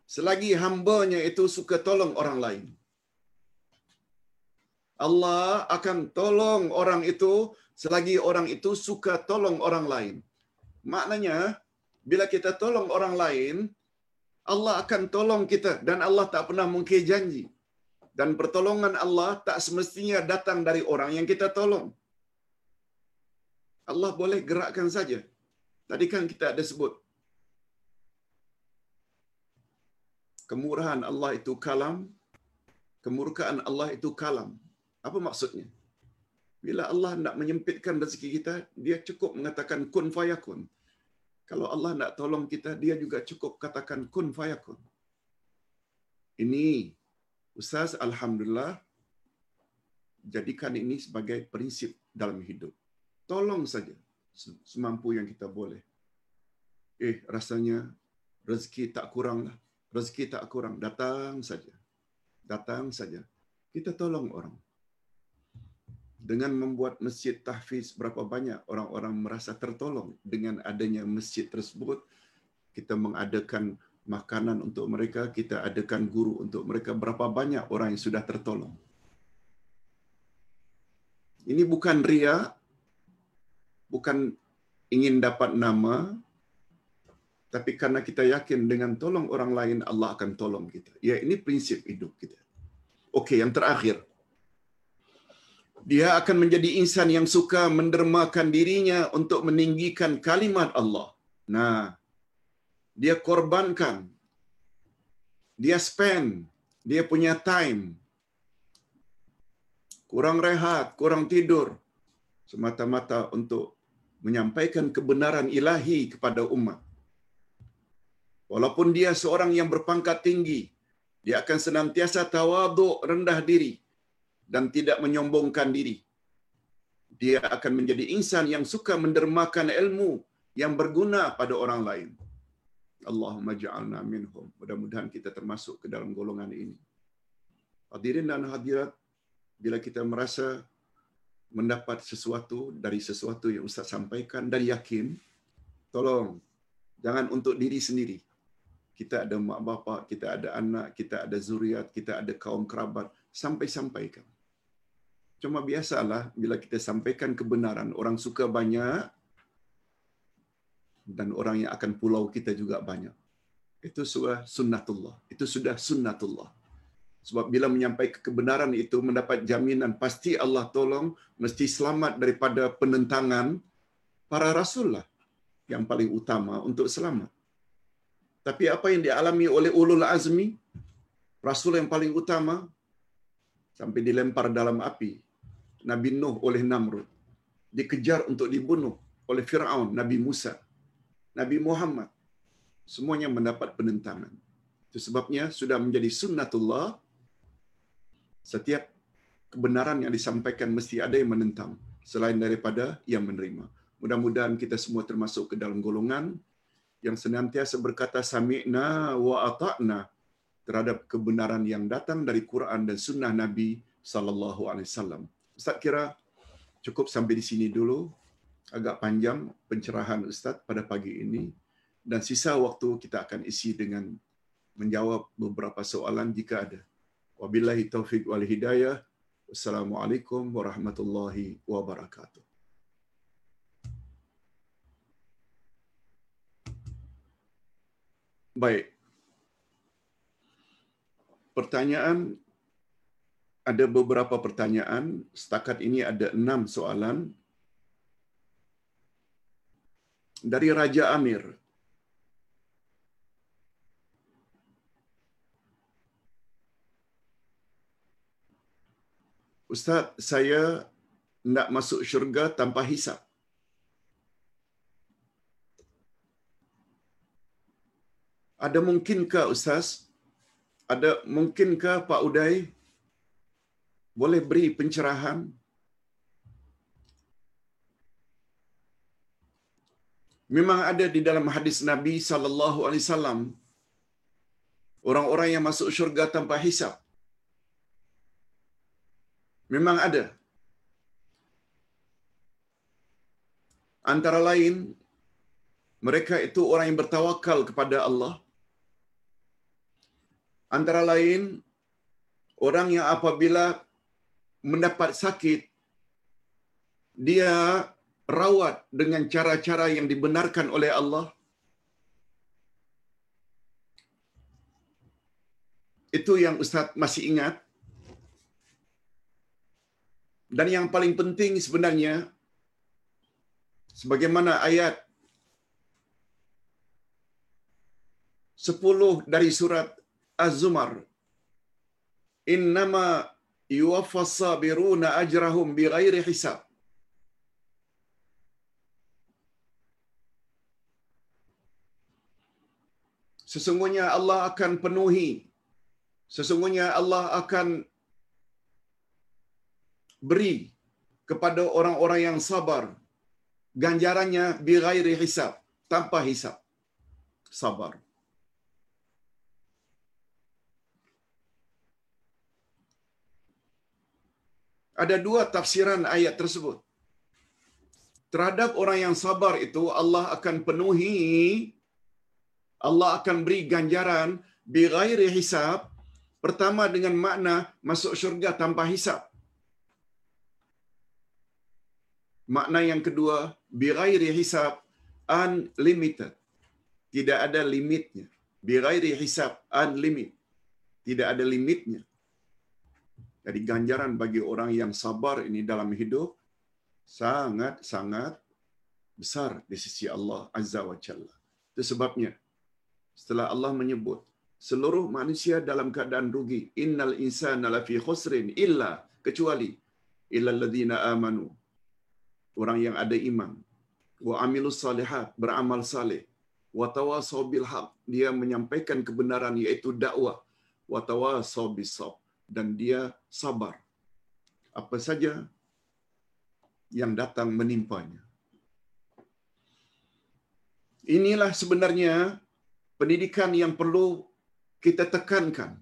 Selagi hambanya itu suka tolong orang lain. Allah akan tolong orang itu selagi orang itu suka tolong orang lain. Maknanya, bila kita tolong orang lain, Allah akan tolong kita dan Allah tak pernah mungkir janji. Dan pertolongan Allah tak semestinya datang dari orang yang kita tolong. Allah boleh gerakkan saja. Tadi kan kita ada sebut. Kemurahan Allah itu kalam. Kemurkaan Allah itu kalam. Apa maksudnya? Bila Allah nak menyempitkan rezeki kita, dia cukup mengatakan kun fayakun. Kalau Allah nak tolong kita, dia juga cukup katakan kun fayakun. Ini, Ustaz, Alhamdulillah, jadikan ini sebagai prinsip dalam hidup. Tolong saja semampu yang kita boleh. Eh, rasanya rezeki tak kurang lah. Rezeki tak kurang. Datang saja. Datang saja. Kita tolong orang dengan membuat masjid tahfiz berapa banyak orang-orang merasa tertolong dengan adanya masjid tersebut kita mengadakan makanan untuk mereka kita adakan guru untuk mereka berapa banyak orang yang sudah tertolong ini bukan ria bukan ingin dapat nama tapi karena kita yakin dengan tolong orang lain Allah akan tolong kita ya ini prinsip hidup kita okey yang terakhir dia akan menjadi insan yang suka mendermakan dirinya untuk meninggikan kalimat Allah. Nah, dia korbankan. Dia spend. Dia punya time. Kurang rehat, kurang tidur. Semata-mata untuk menyampaikan kebenaran ilahi kepada umat. Walaupun dia seorang yang berpangkat tinggi, dia akan senantiasa tawaduk rendah diri dan tidak menyombongkan diri. Dia akan menjadi insan yang suka mendermakan ilmu yang berguna pada orang lain. Allahumma ja'alna minhum. Mudah-mudahan kita termasuk ke dalam golongan ini. Hadirin dan hadirat, bila kita merasa mendapat sesuatu dari sesuatu yang Ustaz sampaikan dan yakin, tolong jangan untuk diri sendiri. Kita ada mak bapak, kita ada anak, kita ada zuriat, kita ada kaum kerabat, sampai-sampaikan. Cuma biasalah bila kita sampaikan kebenaran, orang suka banyak dan orang yang akan pulau kita juga banyak. Itu sudah sunnatullah. Itu sudah sunnatullah. Sebab bila menyampaikan kebenaran itu mendapat jaminan pasti Allah tolong, mesti selamat daripada penentangan para rasul lah yang paling utama untuk selamat. Tapi apa yang dialami oleh ulul azmi, rasul yang paling utama, sampai dilempar dalam api, Nabi Nuh oleh Namrud. Dikejar untuk dibunuh oleh Fir'aun, Nabi Musa, Nabi Muhammad. Semuanya mendapat penentangan. Itu sebabnya sudah menjadi sunnatullah. Setiap kebenaran yang disampaikan mesti ada yang menentang. Selain daripada yang menerima. Mudah-mudahan kita semua termasuk ke dalam golongan yang senantiasa berkata sami'na wa ata'na terhadap kebenaran yang datang dari Quran dan sunnah Nabi sallallahu alaihi wasallam. Ustaz kira cukup sampai di sini dulu. Agak panjang pencerahan Ustaz pada pagi ini. Dan sisa waktu kita akan isi dengan menjawab beberapa soalan jika ada. Wabillahi taufiq wal hidayah. Wassalamualaikum warahmatullahi wabarakatuh. Baik. Pertanyaan ada beberapa pertanyaan. Setakat ini ada enam soalan. Dari Raja Amir. Ustaz, saya nak masuk syurga tanpa hisap. Ada mungkinkah Ustaz? Ada mungkinkah Pak Uday boleh beri pencerahan? Memang ada di dalam hadis Nabi sallallahu alaihi wasallam orang-orang yang masuk syurga tanpa hisap memang ada. Antara lain mereka itu orang yang bertawakal kepada Allah Antara lain, orang yang apabila mendapat sakit, dia rawat dengan cara-cara yang dibenarkan oleh Allah. Itu yang Ustaz masih ingat. Dan yang paling penting sebenarnya, sebagaimana ayat 10 dari surat Az-Zumar, Innama yuwaffas sabiruna ajrahum bighairi hisab. Sesungguhnya Allah akan penuhi. Sesungguhnya Allah akan beri kepada orang-orang yang sabar ganjarannya bighairi hisab, tanpa hisab. Sabar. Ada dua tafsiran ayat tersebut. Terhadap orang yang sabar itu Allah akan penuhi Allah akan beri ganjaran bighairi hisab pertama dengan makna masuk syurga tanpa hisab. Makna yang kedua bighairi hisab unlimited. Tidak ada limitnya. Bighairi hisab unlimited. Tidak ada limitnya. Jadi ganjaran bagi orang yang sabar ini dalam hidup sangat-sangat besar di sisi Allah Azza wa Jalla. Itu sebabnya setelah Allah menyebut seluruh manusia dalam keadaan rugi, innal insana lafi khusrin illa kecuali illa alladhina amanu. Orang yang ada iman wa amilus salihat, beramal saleh, wa tawasau bil haq, dia menyampaikan kebenaran yaitu dakwah, wa tawasau bis dan dia sabar. Apa saja yang datang menimpanya. Inilah sebenarnya pendidikan yang perlu kita tekankan.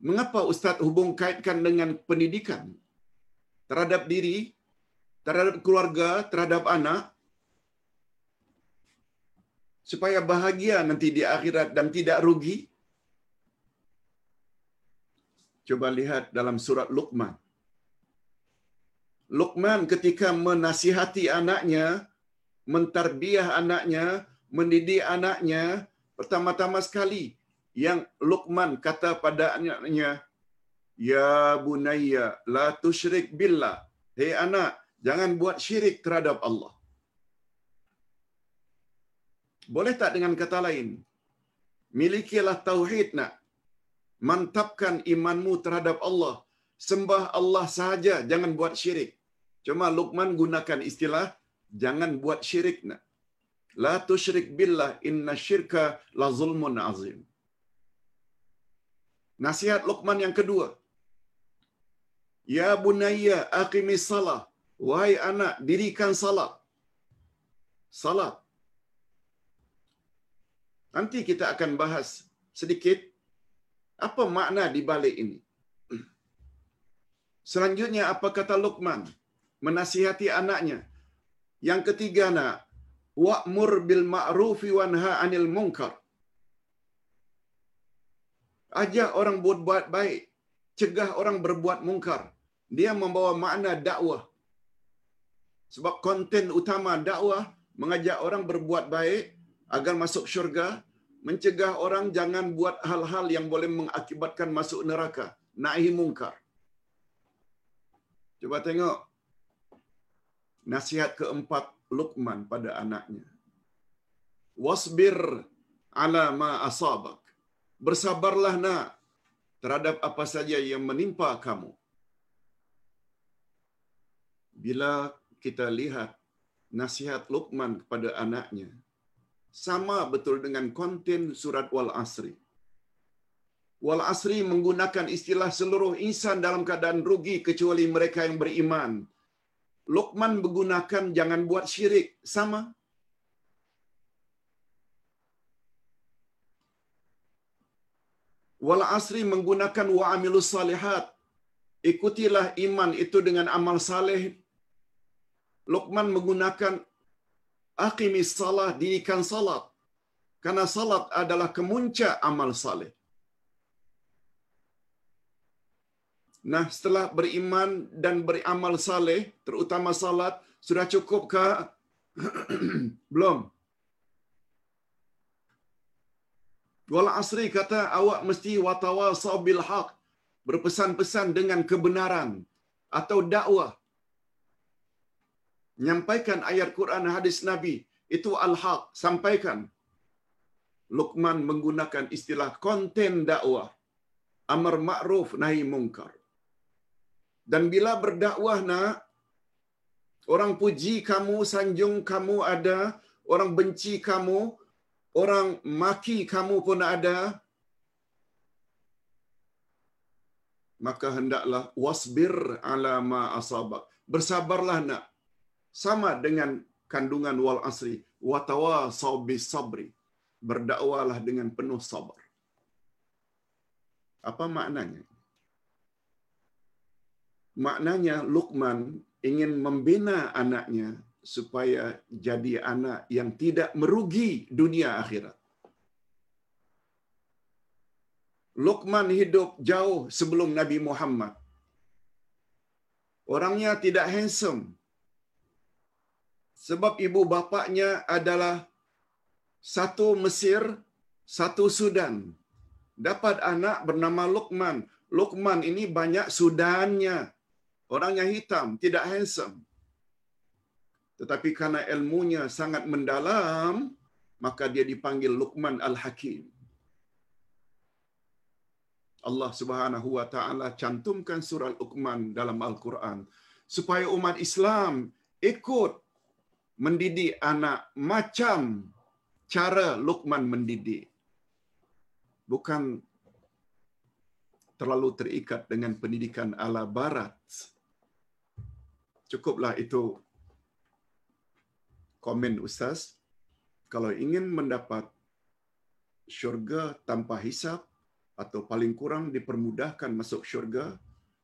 Mengapa Ustaz hubung kaitkan dengan pendidikan terhadap diri, terhadap keluarga, terhadap anak, supaya bahagia nanti di akhirat dan tidak rugi? Coba lihat dalam surat Luqman. Luqman ketika menasihati anaknya, mentarbiah anaknya, mendidik anaknya, pertama-tama sekali yang Luqman kata pada anaknya, Ya bunayya, la tushrik billah. Hei anak, jangan buat syirik terhadap Allah. Boleh tak dengan kata lain? Milikilah tauhid nak. Mantapkan imanmu terhadap Allah. Sembah Allah sahaja, jangan buat syirik. Cuma Luqman gunakan istilah, jangan buat syirik. La tushrik billah inna syirka la zulmun azim. Nasihat Luqman yang kedua. Ya bunayya aqimis salah. Wahai anak, dirikan salat. Salat. Nanti kita akan bahas sedikit apa makna di balik ini. Selanjutnya apa kata Luqman menasihati anaknya? Yang ketiga nak wa'mur bil ma'rufi wanha 'anil munkar. Ajak orang buat baik, cegah orang berbuat mungkar. Dia membawa makna dakwah. Sebab konten utama dakwah mengajak orang berbuat baik agar masuk syurga, mencegah orang jangan buat hal-hal yang boleh mengakibatkan masuk neraka, nahi mungkar. Coba tengok nasihat keempat Luqman pada anaknya. Wasbir ala ma asabak. Bersabarlah nak terhadap apa saja yang menimpa kamu. Bila kita lihat nasihat Luqman kepada anaknya, sama betul dengan konten surat Wal Asri. Wal Asri menggunakan istilah seluruh insan dalam keadaan rugi kecuali mereka yang beriman. Luqman menggunakan jangan buat syirik. Sama. Wal asri menggunakan wa amilus salihat. Ikutilah iman itu dengan amal saleh. Luqman menggunakan aqimis salah, dirikan salat. Karena salat adalah kemuncak amal saleh. Nah, setelah beriman dan beramal saleh, terutama salat, sudah cukup ke? Belum. Wal asri kata awak mesti watawasau bil haq, berpesan-pesan dengan kebenaran atau dakwah. Menyampaikan ayat Quran hadis Nabi itu al-haq, sampaikan. Luqman menggunakan istilah konten dakwah. Amar ma'ruf nahi mungkar. Dan bila berdakwah nak, orang puji kamu, sanjung kamu ada, orang benci kamu, orang maki kamu pun ada, maka hendaklah wasbir ala ma asabak. Bersabarlah nak. Sama dengan kandungan wal asri. Watawa bis sabri. Berdakwalah dengan penuh sabar. Apa maknanya? Maknanya Luqman ingin membina anaknya supaya jadi anak yang tidak merugi dunia akhirat. Luqman hidup jauh sebelum Nabi Muhammad. Orangnya tidak handsome. Sebab ibu bapaknya adalah satu Mesir, satu Sudan. Dapat anak bernama Luqman. Luqman ini banyak Sudannya. Orangnya hitam, tidak handsome. Tetapi karena ilmunya sangat mendalam, maka dia dipanggil Luqman Al-Hakim. Allah Subhanahu wa taala cantumkan surah Luqman dalam Al-Quran supaya umat Islam ikut mendidik anak macam cara Luqman mendidik. Bukan terlalu terikat dengan pendidikan ala barat. Cukuplah itu komen ustaz. Kalau ingin mendapat syurga tanpa hisap, atau paling kurang dipermudahkan masuk syurga,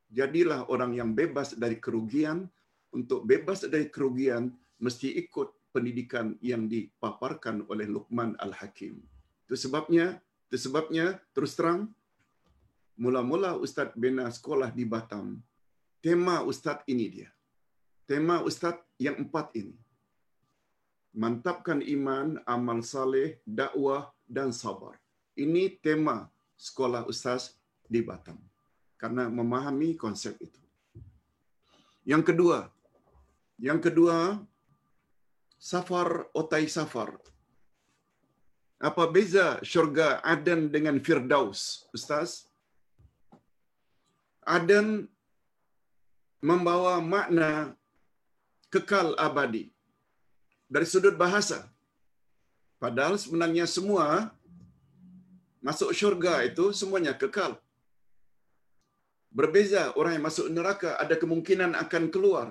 jadilah orang yang bebas dari kerugian. Untuk bebas dari kerugian, mesti ikut pendidikan yang dipaparkan oleh Luqman Al-Hakim. Itu sebabnya, itu sebabnya terus terang, mula-mula Ustaz bina sekolah di Batam, tema Ustaz ini dia. Tema Ustaz yang empat ini. Mantapkan iman, amal saleh, dakwah dan sabar. Ini tema sekolah ustaz di Batam karena memahami konsep itu. Yang kedua, yang kedua safar otai safar. Apa beza syurga Aden dengan Firdaus, Ustaz? Aden membawa makna kekal abadi dari sudut bahasa. Padahal sebenarnya semua masuk syurga itu semuanya kekal. Berbeza orang yang masuk neraka ada kemungkinan akan keluar.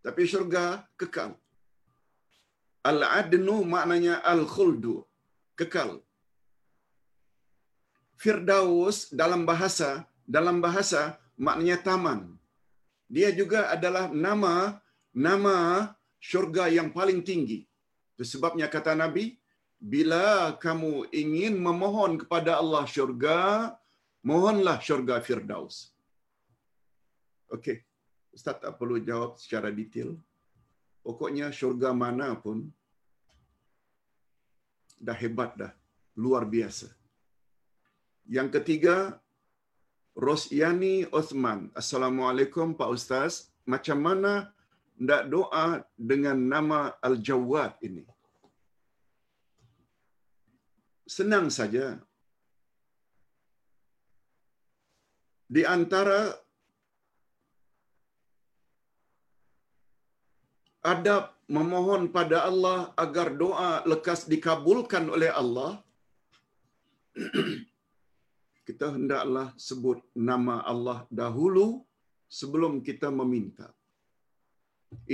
Tapi syurga kekal. Al-adnu maknanya al-khuldu. Kekal. Firdaus dalam bahasa dalam bahasa maknanya taman. Dia juga adalah nama nama syurga yang paling tinggi. Itu sebabnya kata Nabi, bila kamu ingin memohon kepada Allah syurga, mohonlah syurga Firdaus. Okey. Ustaz tak perlu jawab secara detail. Pokoknya syurga mana pun dah hebat dah. Luar biasa. Yang ketiga, Rosyani Osman. Assalamualaikum Pak Ustaz. Macam mana nak doa dengan nama Al-Jawad ini? senang saja. Di antara adab memohon pada Allah agar doa lekas dikabulkan oleh Allah, kita hendaklah sebut nama Allah dahulu sebelum kita meminta.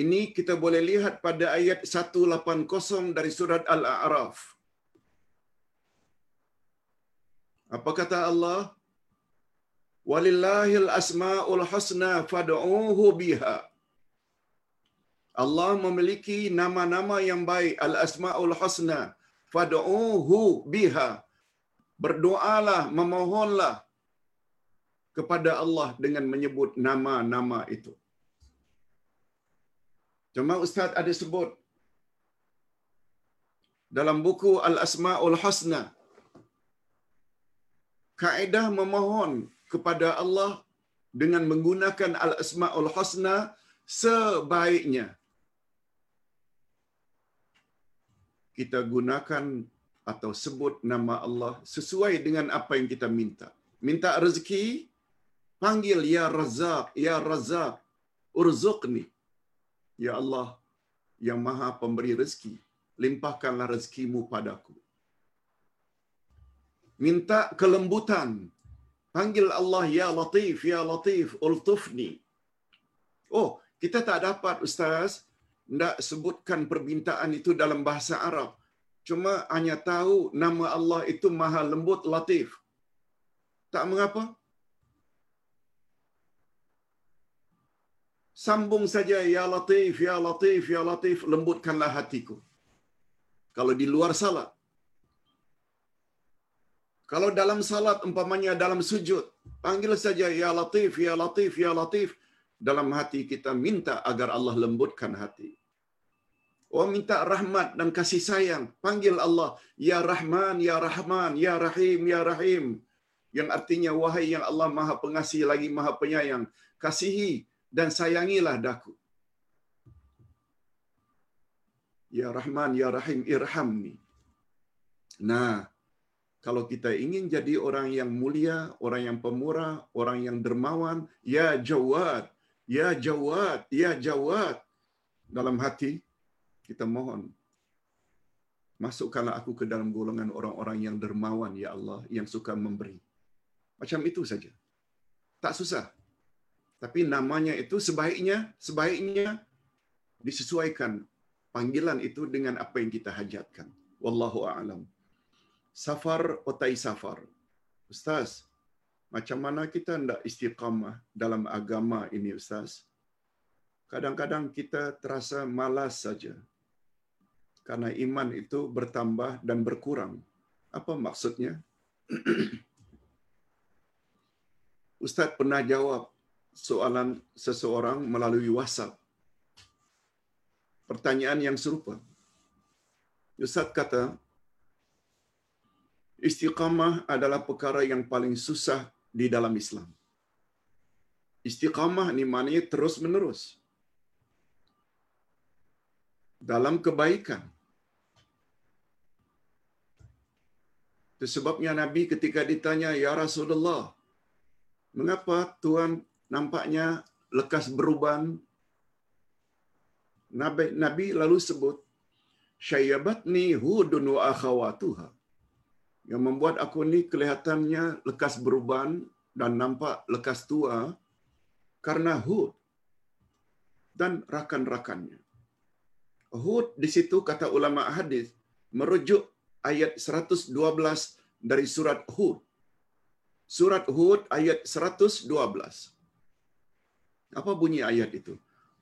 Ini kita boleh lihat pada ayat 180 dari surat Al-A'raf. Apa kata Allah? Walillahil asma'ul husna fad'uuhu biha. Allah memiliki nama-nama yang baik, al-asma'ul husna. fad'uhu biha. Berdoalah, memohonlah kepada Allah dengan menyebut nama-nama itu. Cuma Ustaz ada sebut dalam buku Al-Asma'ul Husna kaedah memohon kepada Allah dengan menggunakan Al-Asma'ul Husna sebaiknya kita gunakan atau sebut nama Allah sesuai dengan apa yang kita minta. Minta rezeki, panggil ya Razak, ya Razak, urzuqni. Ya Allah yang Maha Pemberi rezeki, limpahkanlah rezekimu padaku. Minta kelembutan, panggil Allah ya Latif, ya Latif, ultufni. Oh, kita tak dapat ustaz tidak sebutkan permintaan itu dalam bahasa Arab. Cuma hanya tahu nama Allah itu maha lembut latif. Tak mengapa. Sambung saja ya latif, ya latif, ya latif, lembutkanlah hatiku. Kalau di luar salat. Kalau dalam salat umpamanya dalam sujud, panggil saja ya latif, ya latif, ya latif. Dalam hati kita minta agar Allah lembutkan hati. Oh minta rahmat dan kasih sayang. Panggil Allah, Ya Rahman, Ya Rahman, Ya Rahim, Ya Rahim. Yang artinya, wahai yang Allah maha pengasih lagi maha penyayang. Kasihi dan sayangilah daku. Ya Rahman, Ya Rahim, irhamni. Nah, kalau kita ingin jadi orang yang mulia, orang yang pemurah, orang yang dermawan, Ya Jawad, Ya Jawad, Ya Jawad. Dalam hati, kita mohon masukkanlah aku ke dalam golongan orang-orang yang dermawan ya Allah yang suka memberi. Macam itu saja. Tak susah. Tapi namanya itu sebaiknya sebaiknya disesuaikan panggilan itu dengan apa yang kita hajatkan. Wallahu a'lam. Safar otai safar. Ustaz macam mana kita hendak istiqamah dalam agama ini ustaz kadang-kadang kita terasa malas saja karena iman itu bertambah dan berkurang. Apa maksudnya? Ustaz pernah jawab soalan seseorang melalui WhatsApp. Pertanyaan yang serupa. Ustaz kata, istiqamah adalah perkara yang paling susah di dalam Islam. Istiqamah ni maknanya terus menerus. Dalam kebaikan. Itu sebabnya Nabi ketika ditanya, Ya Rasulullah, mengapa Tuhan nampaknya lekas beruban? Nabi, Nabi lalu sebut, Syayabatni hudun wa akhawatuha. Yang membuat aku ni kelihatannya lekas beruban dan nampak lekas tua karena Hud dan rakan-rakannya. Hud di situ kata ulama hadis merujuk ayat 112 dari surat Hud. Surat Hud ayat 112. Apa bunyi ayat itu?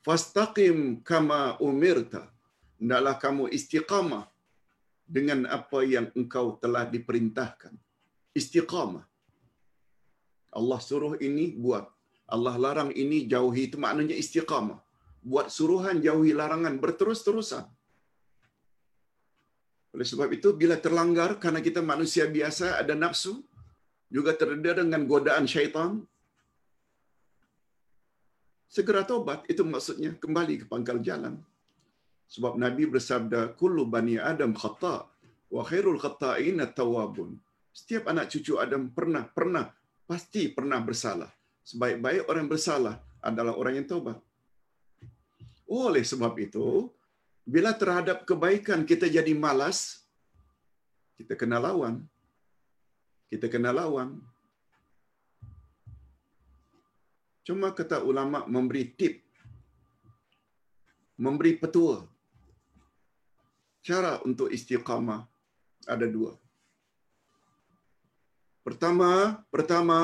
Fastaqim kama umirta. Hendaklah kamu istiqamah dengan apa yang engkau telah diperintahkan. Istiqamah. Allah suruh ini buat. Allah larang ini jauhi. Itu maknanya istiqamah. Buat suruhan jauhi larangan berterus-terusan. Oleh sebab itu, bila terlanggar karena kita manusia biasa ada nafsu, juga terdedah dengan godaan syaitan, segera tobat. Itu maksudnya kembali ke pangkal jalan. Sebab Nabi bersabda, Kullu bani Adam khata' wa khairul khata'in tawabun. Setiap anak cucu Adam pernah, pernah, pasti pernah bersalah. Sebaik-baik orang bersalah adalah orang yang taubat. Oleh sebab itu, bila terhadap kebaikan kita jadi malas, kita kena lawan. Kita kena lawan. Cuma kata ulama memberi tip, memberi petua. Cara untuk istiqamah ada dua. Pertama, pertama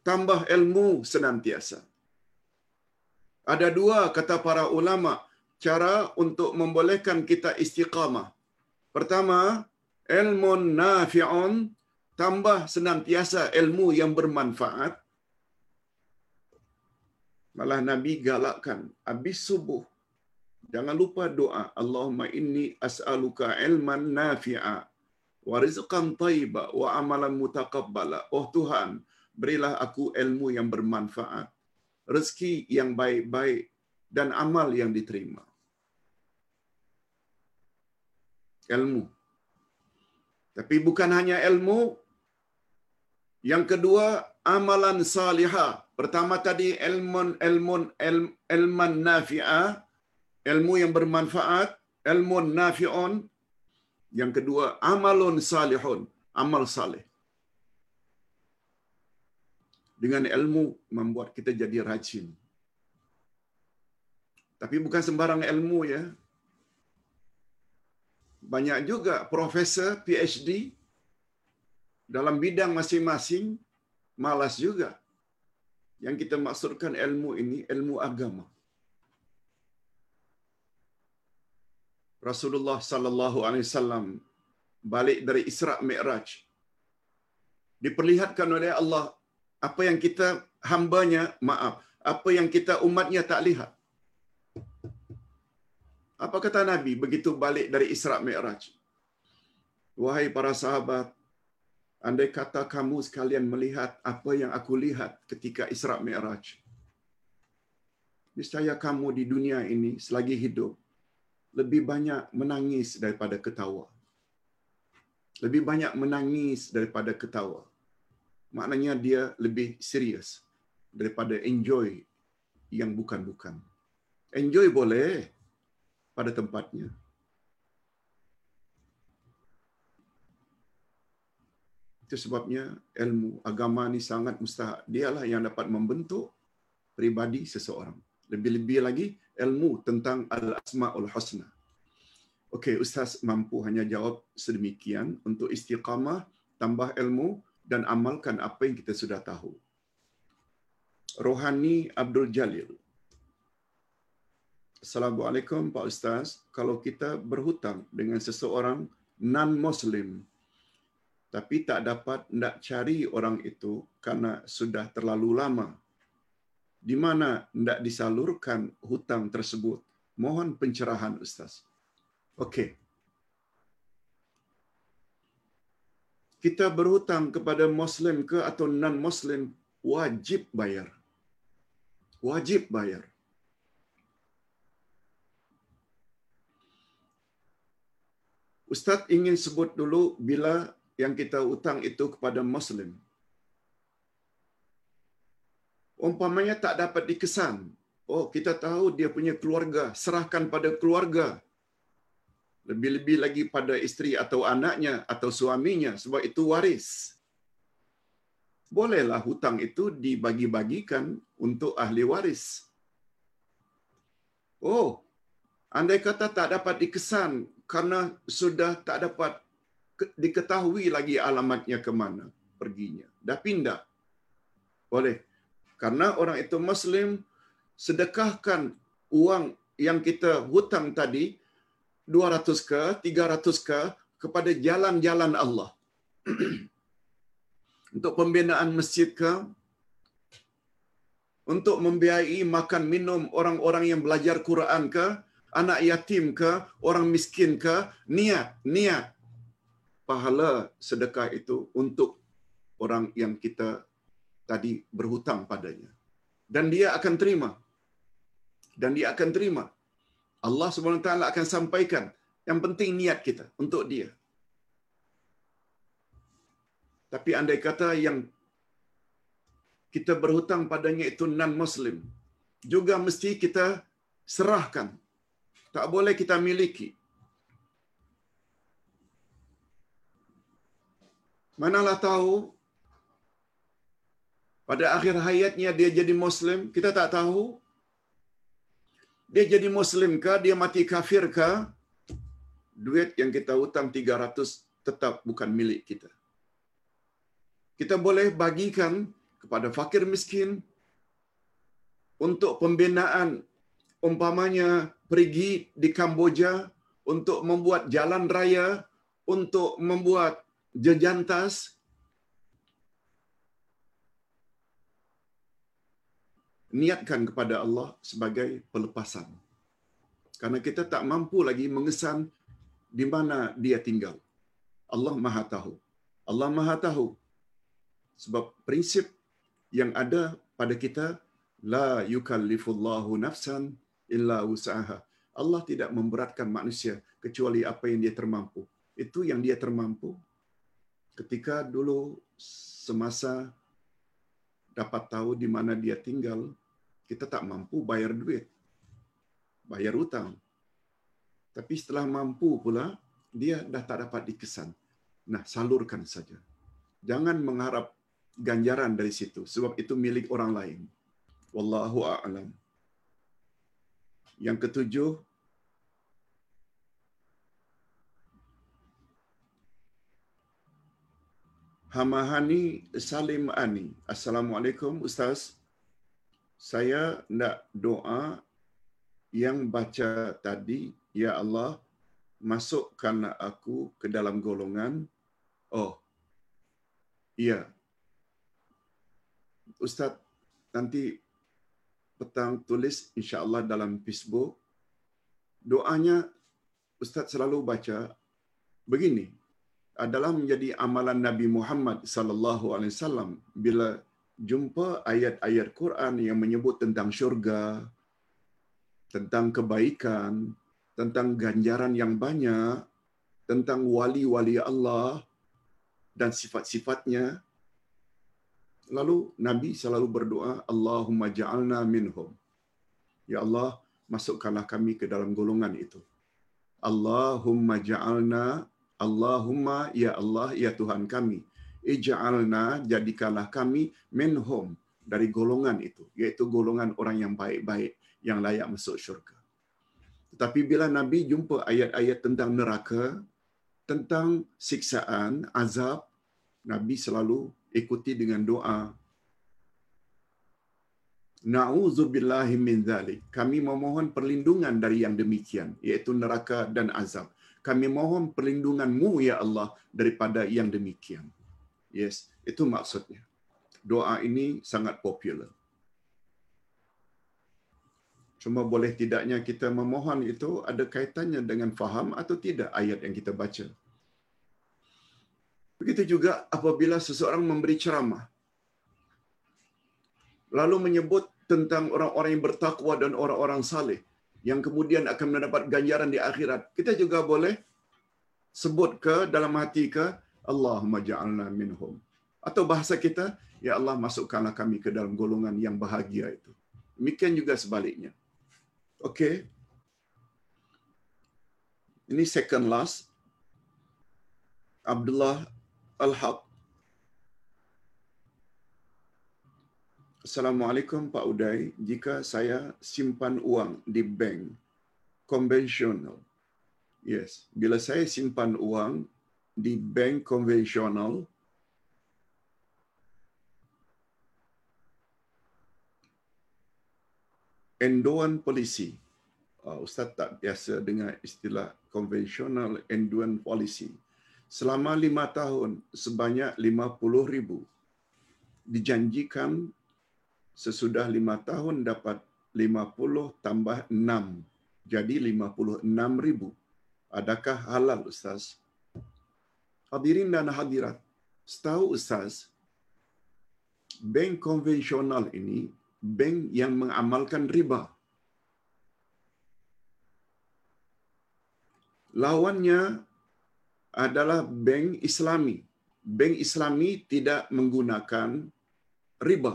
tambah ilmu senantiasa. Ada dua kata para ulama cara untuk membolehkan kita istiqamah. Pertama, ilmun nafi'un tambah senantiasa ilmu yang bermanfaat malah nabi galakkan habis subuh jangan lupa doa. Allahumma inni as'aluka ilman nafi'a wa rizqan thayyiba wa amalan mutaqabbala. Oh tuhan berilah aku ilmu yang bermanfaat rezeki yang baik-baik dan amal yang diterima. Ilmu. Tapi bukan hanya ilmu. Yang kedua amalan salihah. Pertama tadi ilmun ilmun ilman nafi'ah ilmu yang bermanfaat ilmun nafi'un yang kedua amalun salihun amal salih dengan ilmu membuat kita jadi rajin tapi bukan sembarang ilmu ya banyak juga profesor PhD dalam bidang masing-masing malas juga. Yang kita maksudkan ilmu ini ilmu agama. Rasulullah sallallahu alaihi wasallam balik dari Isra Mi'raj diperlihatkan oleh Allah apa yang kita hambanya maaf apa yang kita umatnya tak lihat apa kata Nabi begitu balik dari Isra Mi'raj? Wahai para sahabat, andai kata kamu sekalian melihat apa yang aku lihat ketika Isra Mi'raj. Niscaya kamu di dunia ini selagi hidup lebih banyak menangis daripada ketawa. Lebih banyak menangis daripada ketawa. Maknanya dia lebih serius daripada enjoy yang bukan-bukan. Enjoy boleh, pada tempatnya. Itu sebabnya ilmu agama ni sangat mustahak. Dialah yang dapat membentuk pribadi seseorang. Lebih-lebih lagi ilmu tentang al-asma'ul husna. Okey, Ustaz mampu hanya jawab sedemikian untuk istiqamah, tambah ilmu dan amalkan apa yang kita sudah tahu. Rohani Abdul Jalil. Assalamualaikum Pak Ustaz. Kalau kita berhutang dengan seseorang non-Muslim tapi tak dapat nak cari orang itu karena sudah terlalu lama. Di mana nak disalurkan hutang tersebut? Mohon pencerahan Ustaz. Okey. Kita berhutang kepada Muslim ke atau non-Muslim wajib bayar. Wajib bayar. Ustaz ingin sebut dulu bila yang kita utang itu kepada Muslim. Umpamanya tak dapat dikesan. Oh, kita tahu dia punya keluarga. Serahkan pada keluarga. Lebih-lebih lagi pada isteri atau anaknya atau suaminya. Sebab itu waris. Bolehlah hutang itu dibagi-bagikan untuk ahli waris. Oh, andai kata tak dapat dikesan karena sudah tak dapat diketahui lagi alamatnya ke mana perginya. Dah pindah. Boleh. Karena orang itu Muslim, sedekahkan uang yang kita hutang tadi, 200 ke, 300 ke, kepada jalan-jalan Allah. Untuk pembinaan masjid ke, untuk membiayai makan minum orang-orang yang belajar Quran ke, anak yatim ke, orang miskin ke, niat, niat pahala sedekah itu untuk orang yang kita tadi berhutang padanya. Dan dia akan terima. Dan dia akan terima. Allah SWT akan sampaikan yang penting niat kita untuk dia. Tapi andai kata yang kita berhutang padanya itu non-Muslim, juga mesti kita serahkan tak boleh kita miliki. Manalah tahu pada akhir hayatnya dia jadi Muslim, kita tak tahu. Dia jadi Muslim kah, dia mati kafir kah, duit yang kita hutang 300 tetap bukan milik kita. Kita boleh bagikan kepada fakir miskin untuk pembinaan umpamanya pergi di Kamboja untuk membuat jalan raya untuk membuat jejantas niatkan kepada Allah sebagai pelepasan. Karena kita tak mampu lagi mengesan di mana dia tinggal. Allah Maha Tahu. Allah Maha Tahu. Sebab prinsip yang ada pada kita la yukallifullahu nafsan illa usaha. Allah tidak memberatkan manusia kecuali apa yang dia termampu. Itu yang dia termampu. Ketika dulu semasa dapat tahu di mana dia tinggal, kita tak mampu bayar duit, bayar hutang. Tapi setelah mampu pula, dia dah tak dapat dikesan. Nah, salurkan saja. Jangan mengharap ganjaran dari situ, sebab itu milik orang lain. Wallahu a'lam. Yang ketujuh, Hamahani Salim Ani. Assalamualaikum Ustaz. Saya nak doa yang baca tadi, Ya Allah, masukkan aku ke dalam golongan. Oh, iya. Ustaz, nanti petang tulis insyaAllah dalam Facebook. Doanya Ustaz selalu baca begini. Adalah menjadi amalan Nabi Muhammad sallallahu alaihi wasallam bila jumpa ayat-ayat Quran yang menyebut tentang syurga, tentang kebaikan, tentang ganjaran yang banyak, tentang wali-wali Allah dan sifat-sifatnya. Lalu Nabi selalu berdoa, Allahumma ja'alna minhum. Ya Allah, masukkanlah kami ke dalam golongan itu. Allahumma ja'alna, Allahumma ya Allah, ya Tuhan kami. Ija'alna, jadikanlah kami minhum dari golongan itu. Iaitu golongan orang yang baik-baik, yang layak masuk syurga. Tetapi bila Nabi jumpa ayat-ayat tentang neraka, tentang siksaan, azab, Nabi selalu ikuti dengan doa. Na'udzubillahi min dzalik. Kami memohon perlindungan dari yang demikian, iaitu neraka dan azab. Kami mohon perlindunganmu, Ya Allah, daripada yang demikian. Yes, itu maksudnya. Doa ini sangat popular. Cuma boleh tidaknya kita memohon itu ada kaitannya dengan faham atau tidak ayat yang kita baca. Begitu juga apabila seseorang memberi ceramah. Lalu menyebut tentang orang-orang yang bertakwa dan orang-orang saleh yang kemudian akan mendapat ganjaran di akhirat. Kita juga boleh sebut ke dalam hati ke Allahumma ja'alna minhum. Atau bahasa kita, Ya Allah masukkanlah kami ke dalam golongan yang bahagia itu. Demikian juga sebaliknya. Okay. Ini second last. Abdullah Al-Haq. Assalamualaikum Pak Uday. Jika saya simpan uang di bank konvensional. Yes, bila saya simpan uang di bank konvensional, enduan polisi. Uh, Ustaz tak biasa dengar istilah konvensional enduan polisi. Selama lima tahun, sebanyak lima puluh ribu. Dijanjikan sesudah lima tahun dapat lima puluh tambah enam. Jadi lima puluh enam ribu. Adakah halal Ustaz? Hadirin dan hadirat, setahu Ustaz, bank konvensional ini bank yang mengamalkan riba. Lawannya adalah bank Islami. Bank Islami tidak menggunakan riba.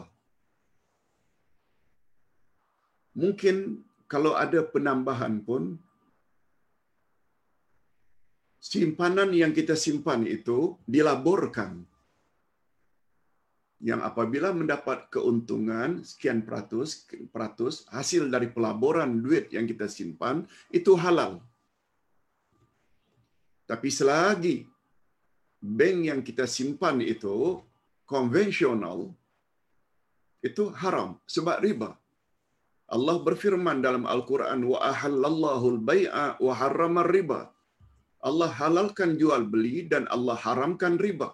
Mungkin kalau ada penambahan pun simpanan yang kita simpan itu dilaborkan yang apabila mendapat keuntungan sekian peratus, peratus hasil dari pelaburan duit yang kita simpan itu halal. Tapi selagi bank yang kita simpan itu konvensional itu haram sebab riba. Allah berfirman dalam Al-Quran wa ahallallahu al-bai'a wa harrama riba. Allah halalkan jual beli dan Allah haramkan riba.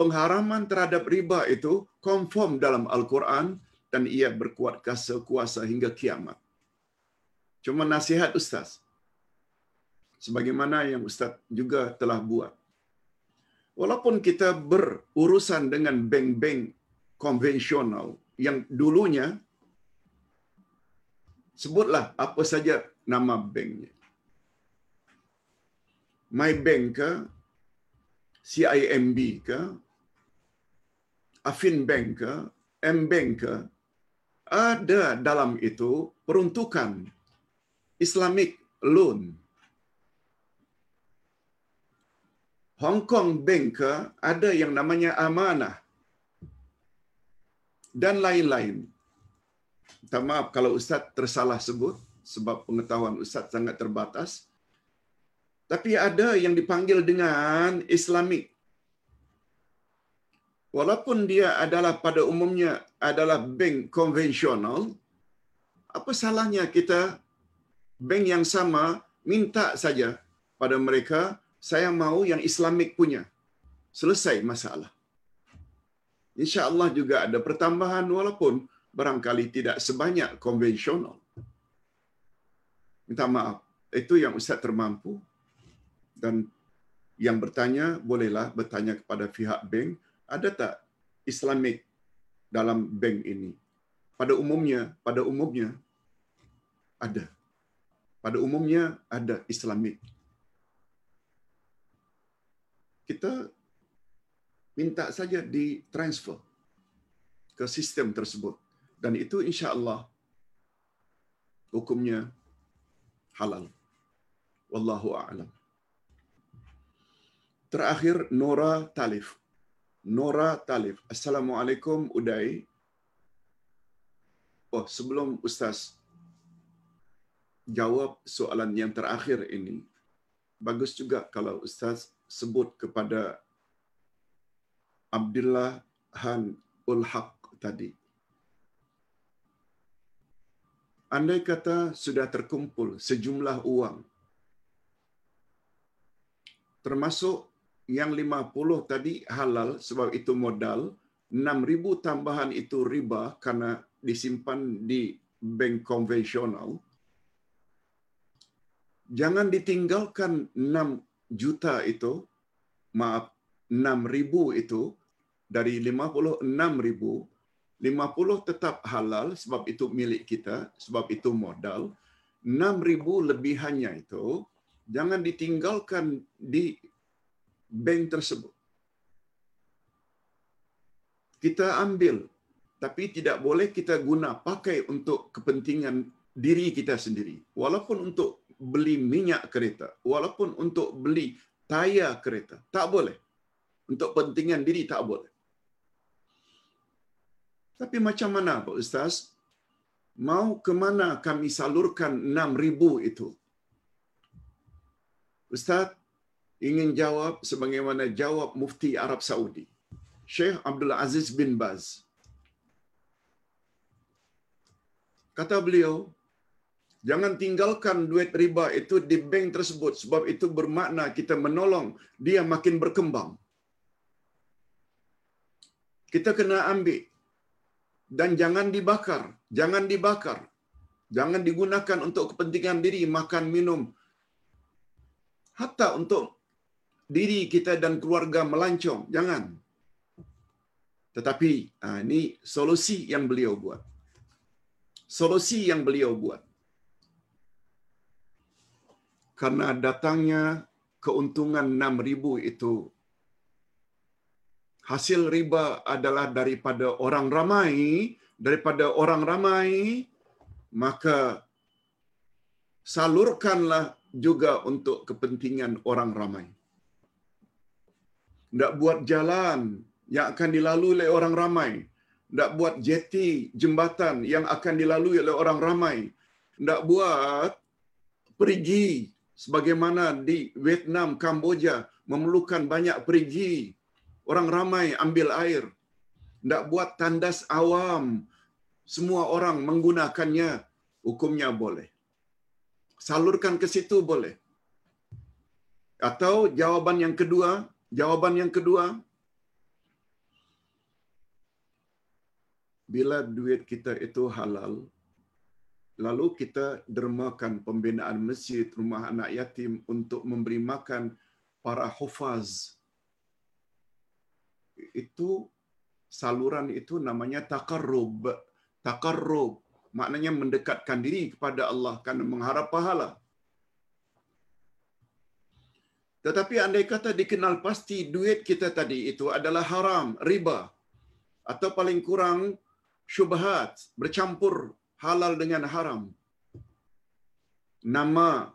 Pengharaman terhadap riba itu konform dalam Al-Quran dan ia berkuat kuasa kuasa hingga kiamat. Cuma nasihat Ustaz. Sebagaimana yang Ustaz juga telah buat. Walaupun kita berurusan dengan bank-bank konvensional yang dulunya sebutlah apa saja nama banknya. My Bank ke, CIMB ke, Afin Bank ke, M Bank ke, ada dalam itu peruntukan Islamic loan. Hong Kong Bank ke, ada yang namanya amanah. Dan lain-lain. Minta maaf kalau Ustaz tersalah sebut sebab pengetahuan Ustaz sangat terbatas. Tapi ada yang dipanggil dengan Islamik. Walaupun dia adalah pada umumnya adalah bank konvensional, apa salahnya kita bank yang sama minta saja pada mereka, saya mau yang Islamik punya. Selesai masalah. Insya Allah juga ada pertambahan walaupun barangkali tidak sebanyak konvensional. Minta maaf, itu yang Ustaz termampu. Dan yang bertanya, bolehlah bertanya kepada pihak bank, ada tak Islamik dalam bank ini? Pada umumnya, pada umumnya ada. Pada umumnya ada Islamik. Kita minta saja di transfer ke sistem tersebut dan itu insya Allah hukumnya halal. Wallahu a'lam. Terakhir Nora Talif. Nora Talif. Assalamualaikum Uday. Oh, sebelum Ustaz jawab soalan yang terakhir ini, bagus juga kalau Ustaz sebut kepada Abdullah Han Ulhaq tadi. Andai kata sudah terkumpul sejumlah uang, termasuk yang 50 tadi halal sebab itu modal, 6,000 tambahan itu riba karena disimpan di bank konvensional, jangan ditinggalkan 6 juta itu, maaf, 6,000 itu, dari 56,000, 50 tetap halal sebab itu milik kita, sebab itu modal. 6,000 lebihannya itu jangan ditinggalkan di bank tersebut. Kita ambil tapi tidak boleh kita guna pakai untuk kepentingan diri kita sendiri. Walaupun untuk beli minyak kereta, walaupun untuk beli tayar kereta, tak boleh. Untuk kepentingan diri tak boleh. Tapi macam mana Pak Ustaz? Mau ke mana kami salurkan 6,000 itu? Ustaz ingin jawab sebagaimana jawab Mufti Arab Saudi. Syekh Abdul Aziz bin Baz. Kata beliau, jangan tinggalkan duit riba itu di bank tersebut sebab itu bermakna kita menolong dia makin berkembang. Kita kena ambil dan jangan dibakar, jangan dibakar. Jangan digunakan untuk kepentingan diri makan minum. Hatta untuk diri kita dan keluarga melancong, jangan. Tetapi ah, ini solusi yang beliau buat. Solusi yang beliau buat. Karena datangnya keuntungan 6000 itu hasil riba adalah daripada orang ramai, daripada orang ramai, maka salurkanlah juga untuk kepentingan orang ramai. Tidak buat jalan yang akan dilalui oleh orang ramai. Tidak buat jeti, jembatan yang akan dilalui oleh orang ramai. Tidak buat perigi sebagaimana di Vietnam, Kamboja memerlukan banyak perigi orang ramai ambil air. Tidak buat tandas awam. Semua orang menggunakannya. Hukumnya boleh. Salurkan ke situ boleh. Atau jawaban yang kedua, jawaban yang kedua, bila duit kita itu halal, lalu kita dermakan pembinaan masjid, rumah anak yatim untuk memberi makan para hufaz. Itu saluran itu namanya takarrub. Takarrub maknanya mendekatkan diri kepada Allah karena mengharap pahala. Tetapi andai kata dikenal pasti duit kita tadi itu adalah haram, riba atau paling kurang syubhat, bercampur halal dengan haram. Nama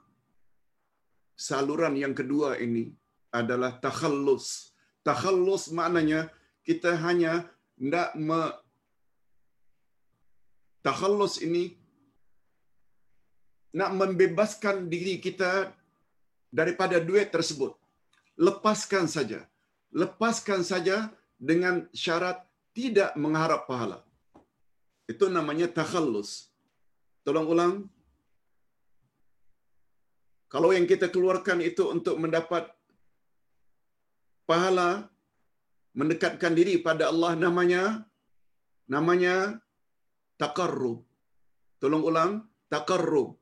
saluran yang kedua ini adalah takhallus. Takhallus maknanya kita hanya tidak me takhallus ini nak membebaskan diri kita daripada duit tersebut. Lepaskan saja. Lepaskan saja dengan syarat tidak mengharap pahala. Itu namanya takhallus. Tolong ulang. Kalau yang kita keluarkan itu untuk mendapat pahala, mendekatkan diri pada Allah namanya namanya takarrub. Tolong ulang, takarrub.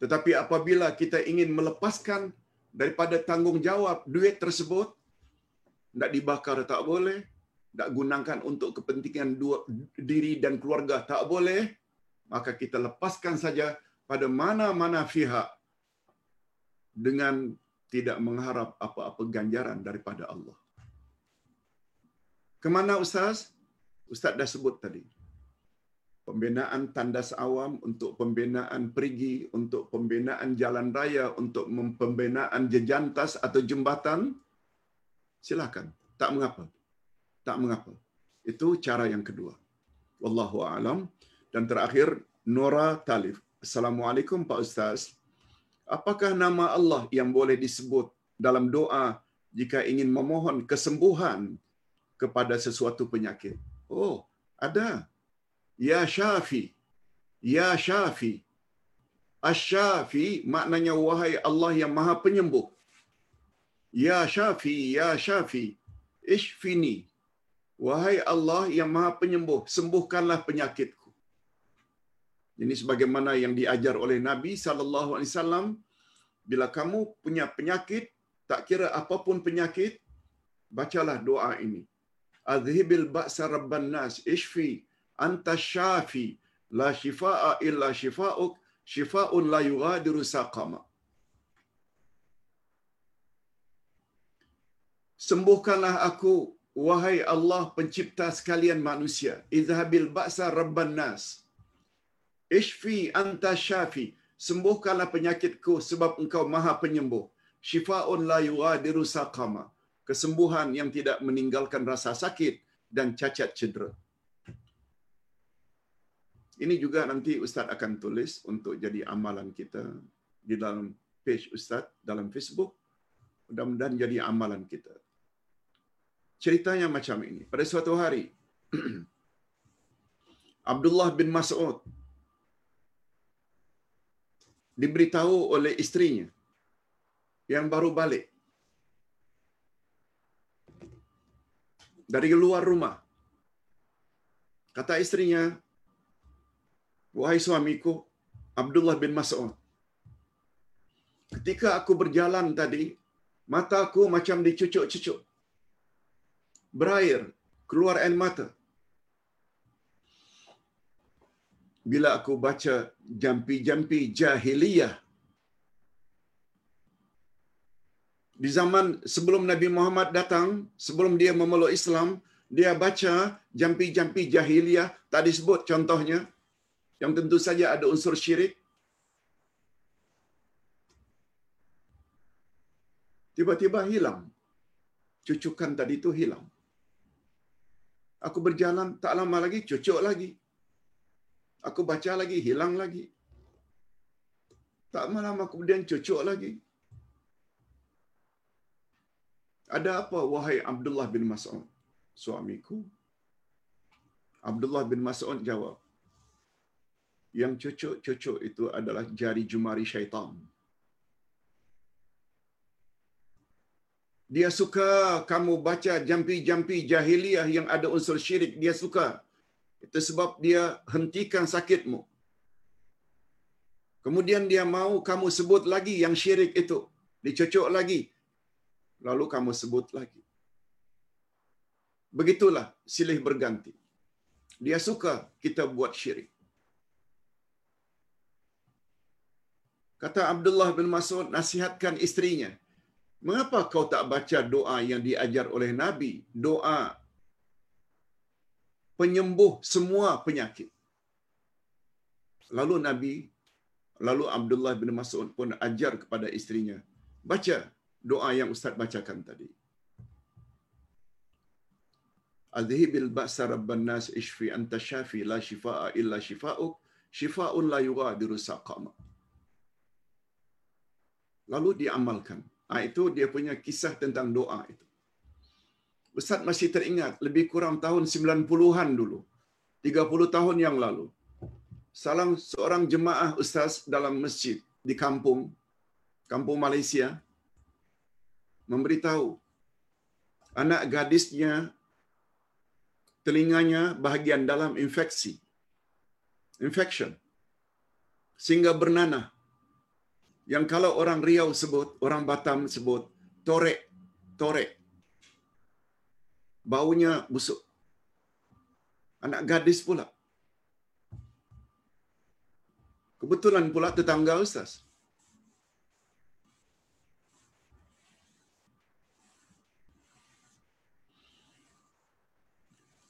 Tetapi apabila kita ingin melepaskan daripada tanggungjawab duit tersebut, tidak dibakar tak boleh, tidak gunakan untuk kepentingan dua, diri dan keluarga tak boleh, maka kita lepaskan saja pada mana-mana pihak dengan tidak mengharap apa-apa ganjaran daripada Allah. Kemana Ustaz? Ustaz dah sebut tadi. Pembinaan tandas awam untuk pembinaan perigi, untuk pembinaan jalan raya, untuk pembinaan jejantas atau jembatan, silakan. Tak mengapa. Tak mengapa. Itu cara yang kedua. Wallahu a'lam. Dan terakhir, Nora Talif. Assalamualaikum Pak Ustaz. Apakah nama Allah yang boleh disebut dalam doa jika ingin memohon kesembuhan kepada sesuatu penyakit? Oh, ada. Ya Syafi. Ya Syafi. Asy-Syafi maknanya wahai Allah yang Maha Penyembuh. Ya Syafi, ya Syafi. Ishfini. Wahai Allah yang Maha Penyembuh, sembuhkanlah penyakitku. Ini sebagaimana yang diajar oleh Nabi sallallahu alaihi wasallam, bila kamu punya penyakit, tak kira apapun penyakit, bacalah doa ini. Azhibil ba'sa rabban nas, ishfi anta syafi, la shifaa illa shifauk, shifaun la yughadiru saqama. Sembuhkanlah aku, wahai Allah pencipta sekalian manusia. Izhabil ba'sa rabban nas. Ishfi anta syafi. Sembuhkanlah penyakitku sebab engkau maha penyembuh. Shifa'un la yughadiru saqama. Kesembuhan yang tidak meninggalkan rasa sakit dan cacat cedera. Ini juga nanti Ustaz akan tulis untuk jadi amalan kita di dalam page Ustaz dalam Facebook. Mudah-mudahan jadi amalan kita. Ceritanya macam ini. Pada suatu hari, Abdullah bin Mas'ud diberitahu oleh istrinya yang baru balik dari luar rumah. Kata istrinya, Wahai suamiku, Abdullah bin Mas'ud, ketika aku berjalan tadi, mataku macam dicucuk-cucuk. Berair, keluar air mata. Bila aku baca jampi-jampi jahiliyah di zaman sebelum Nabi Muhammad datang, sebelum dia memeluk Islam, dia baca jampi-jampi jahiliyah, tadi sebut contohnya, yang tentu saja ada unsur syirik. Tiba-tiba hilang. Cucukan tadi itu hilang. Aku berjalan, tak lama lagi, cucuk lagi. Aku baca lagi, hilang lagi. Tak malam aku kemudian cucuk lagi. Ada apa wahai Abdullah bin Mas'ud? Suamiku. Abdullah bin Mas'ud jawab. Yang cucuk-cucuk itu adalah jari jemari syaitan. Dia suka kamu baca jampi-jampi jahiliyah yang ada unsur syirik. Dia suka. Itu sebab dia hentikan sakitmu. Kemudian dia mau kamu sebut lagi yang syirik itu. Dicocok lagi. Lalu kamu sebut lagi. Begitulah silih berganti. Dia suka kita buat syirik. Kata Abdullah bin Mas'ud nasihatkan istrinya, "Mengapa kau tak baca doa yang diajar oleh Nabi? Doa penyembuh semua penyakit." Lalu Nabi lalu Abdullah bin Mas'ud pun ajar kepada istrinya, "Baca doa yang ustaz bacakan tadi." Adhibil ba'sa rabban nas ishfi anta syafi la shifaa illa shifaa'uk shifaa'un la yughadiru saqama. Lalu diamalkan. Ha, itu dia punya kisah tentang doa itu. Ustaz masih teringat lebih kurang tahun 90-an dulu. 30 tahun yang lalu. Salam seorang jemaah ustaz dalam masjid di kampung kampung Malaysia memberitahu anak gadisnya telinganya bahagian dalam infeksi. Infection. Sehingga bernanah. Yang kalau orang Riau sebut, orang Batam sebut, torek. Torek. Baunya busuk. Anak gadis pula. Kebetulan pula tetangga Ustaz.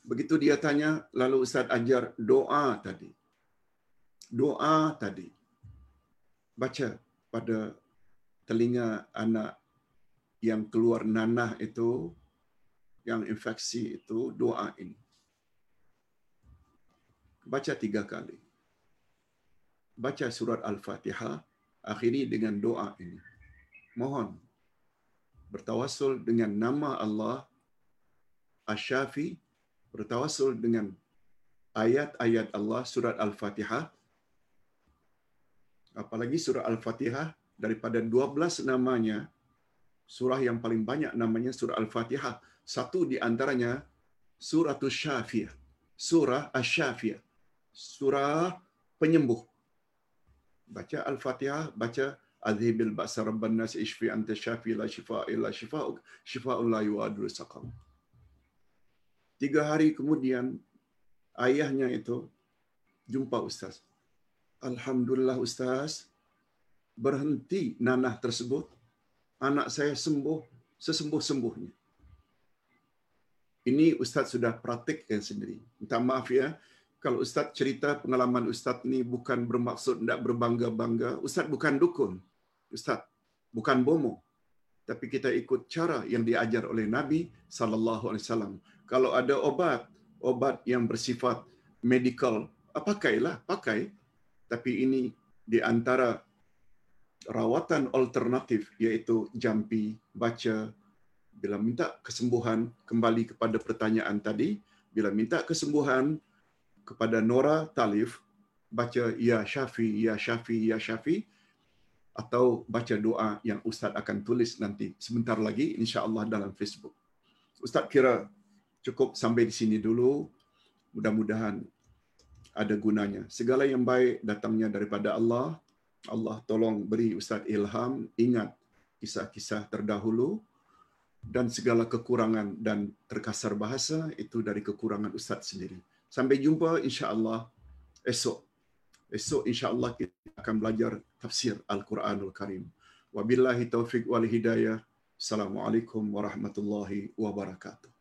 Begitu dia tanya, lalu Ustaz ajar doa tadi. Doa tadi. Baca pada telinga anak yang keluar nanah itu, yang infeksi itu, doa ini. Baca tiga kali. Baca surat Al-Fatihah, akhiri dengan doa ini. Mohon bertawasul dengan nama Allah Asyafi bertawasul dengan ayat-ayat Allah surat Al-Fatihah apalagi surah Al-Fatihah daripada 12 namanya surah yang paling banyak namanya surah Al-Fatihah satu di antaranya surah Syafiyah surah Asy-Syafiyah surah penyembuh baca Al-Fatihah baca Azhibil ba'sa rabban nas ishfi anta syafi la shifa illa shifa'uk shifa'un la yu'adiru saqam Tiga hari kemudian, ayahnya itu jumpa Ustaz. Alhamdulillah Ustaz, berhenti nanah tersebut. Anak saya sembuh sesembuh-sembuhnya. Ini Ustaz sudah praktikkan sendiri. Minta maaf ya, kalau Ustaz cerita pengalaman Ustaz ini bukan bermaksud tidak berbangga-bangga. Ustaz bukan dukun. Ustaz bukan bomo. Tapi kita ikut cara yang diajar oleh Nabi sallallahu alaihi wasallam kalau ada obat, obat yang bersifat medical, ah, pakailah, pakai. Tapi ini di antara rawatan alternatif iaitu jampi, baca, bila minta kesembuhan, kembali kepada pertanyaan tadi, bila minta kesembuhan kepada Nora Talif, baca Ya Syafi, Ya Syafi, Ya Syafi, atau baca doa yang Ustaz akan tulis nanti sebentar lagi insya-Allah dalam Facebook. Ustaz kira cukup sampai di sini dulu. Mudah-mudahan ada gunanya. Segala yang baik datangnya daripada Allah. Allah tolong beri Ustaz ilham, ingat kisah-kisah terdahulu dan segala kekurangan dan terkasar bahasa itu dari kekurangan Ustaz sendiri. Sampai jumpa insya-Allah esok. Esok insya-Allah kita akan belajar tafsir Al-Quranul Karim. Wabillahi taufiq wal hidayah. Assalamualaikum warahmatullahi wabarakatuh.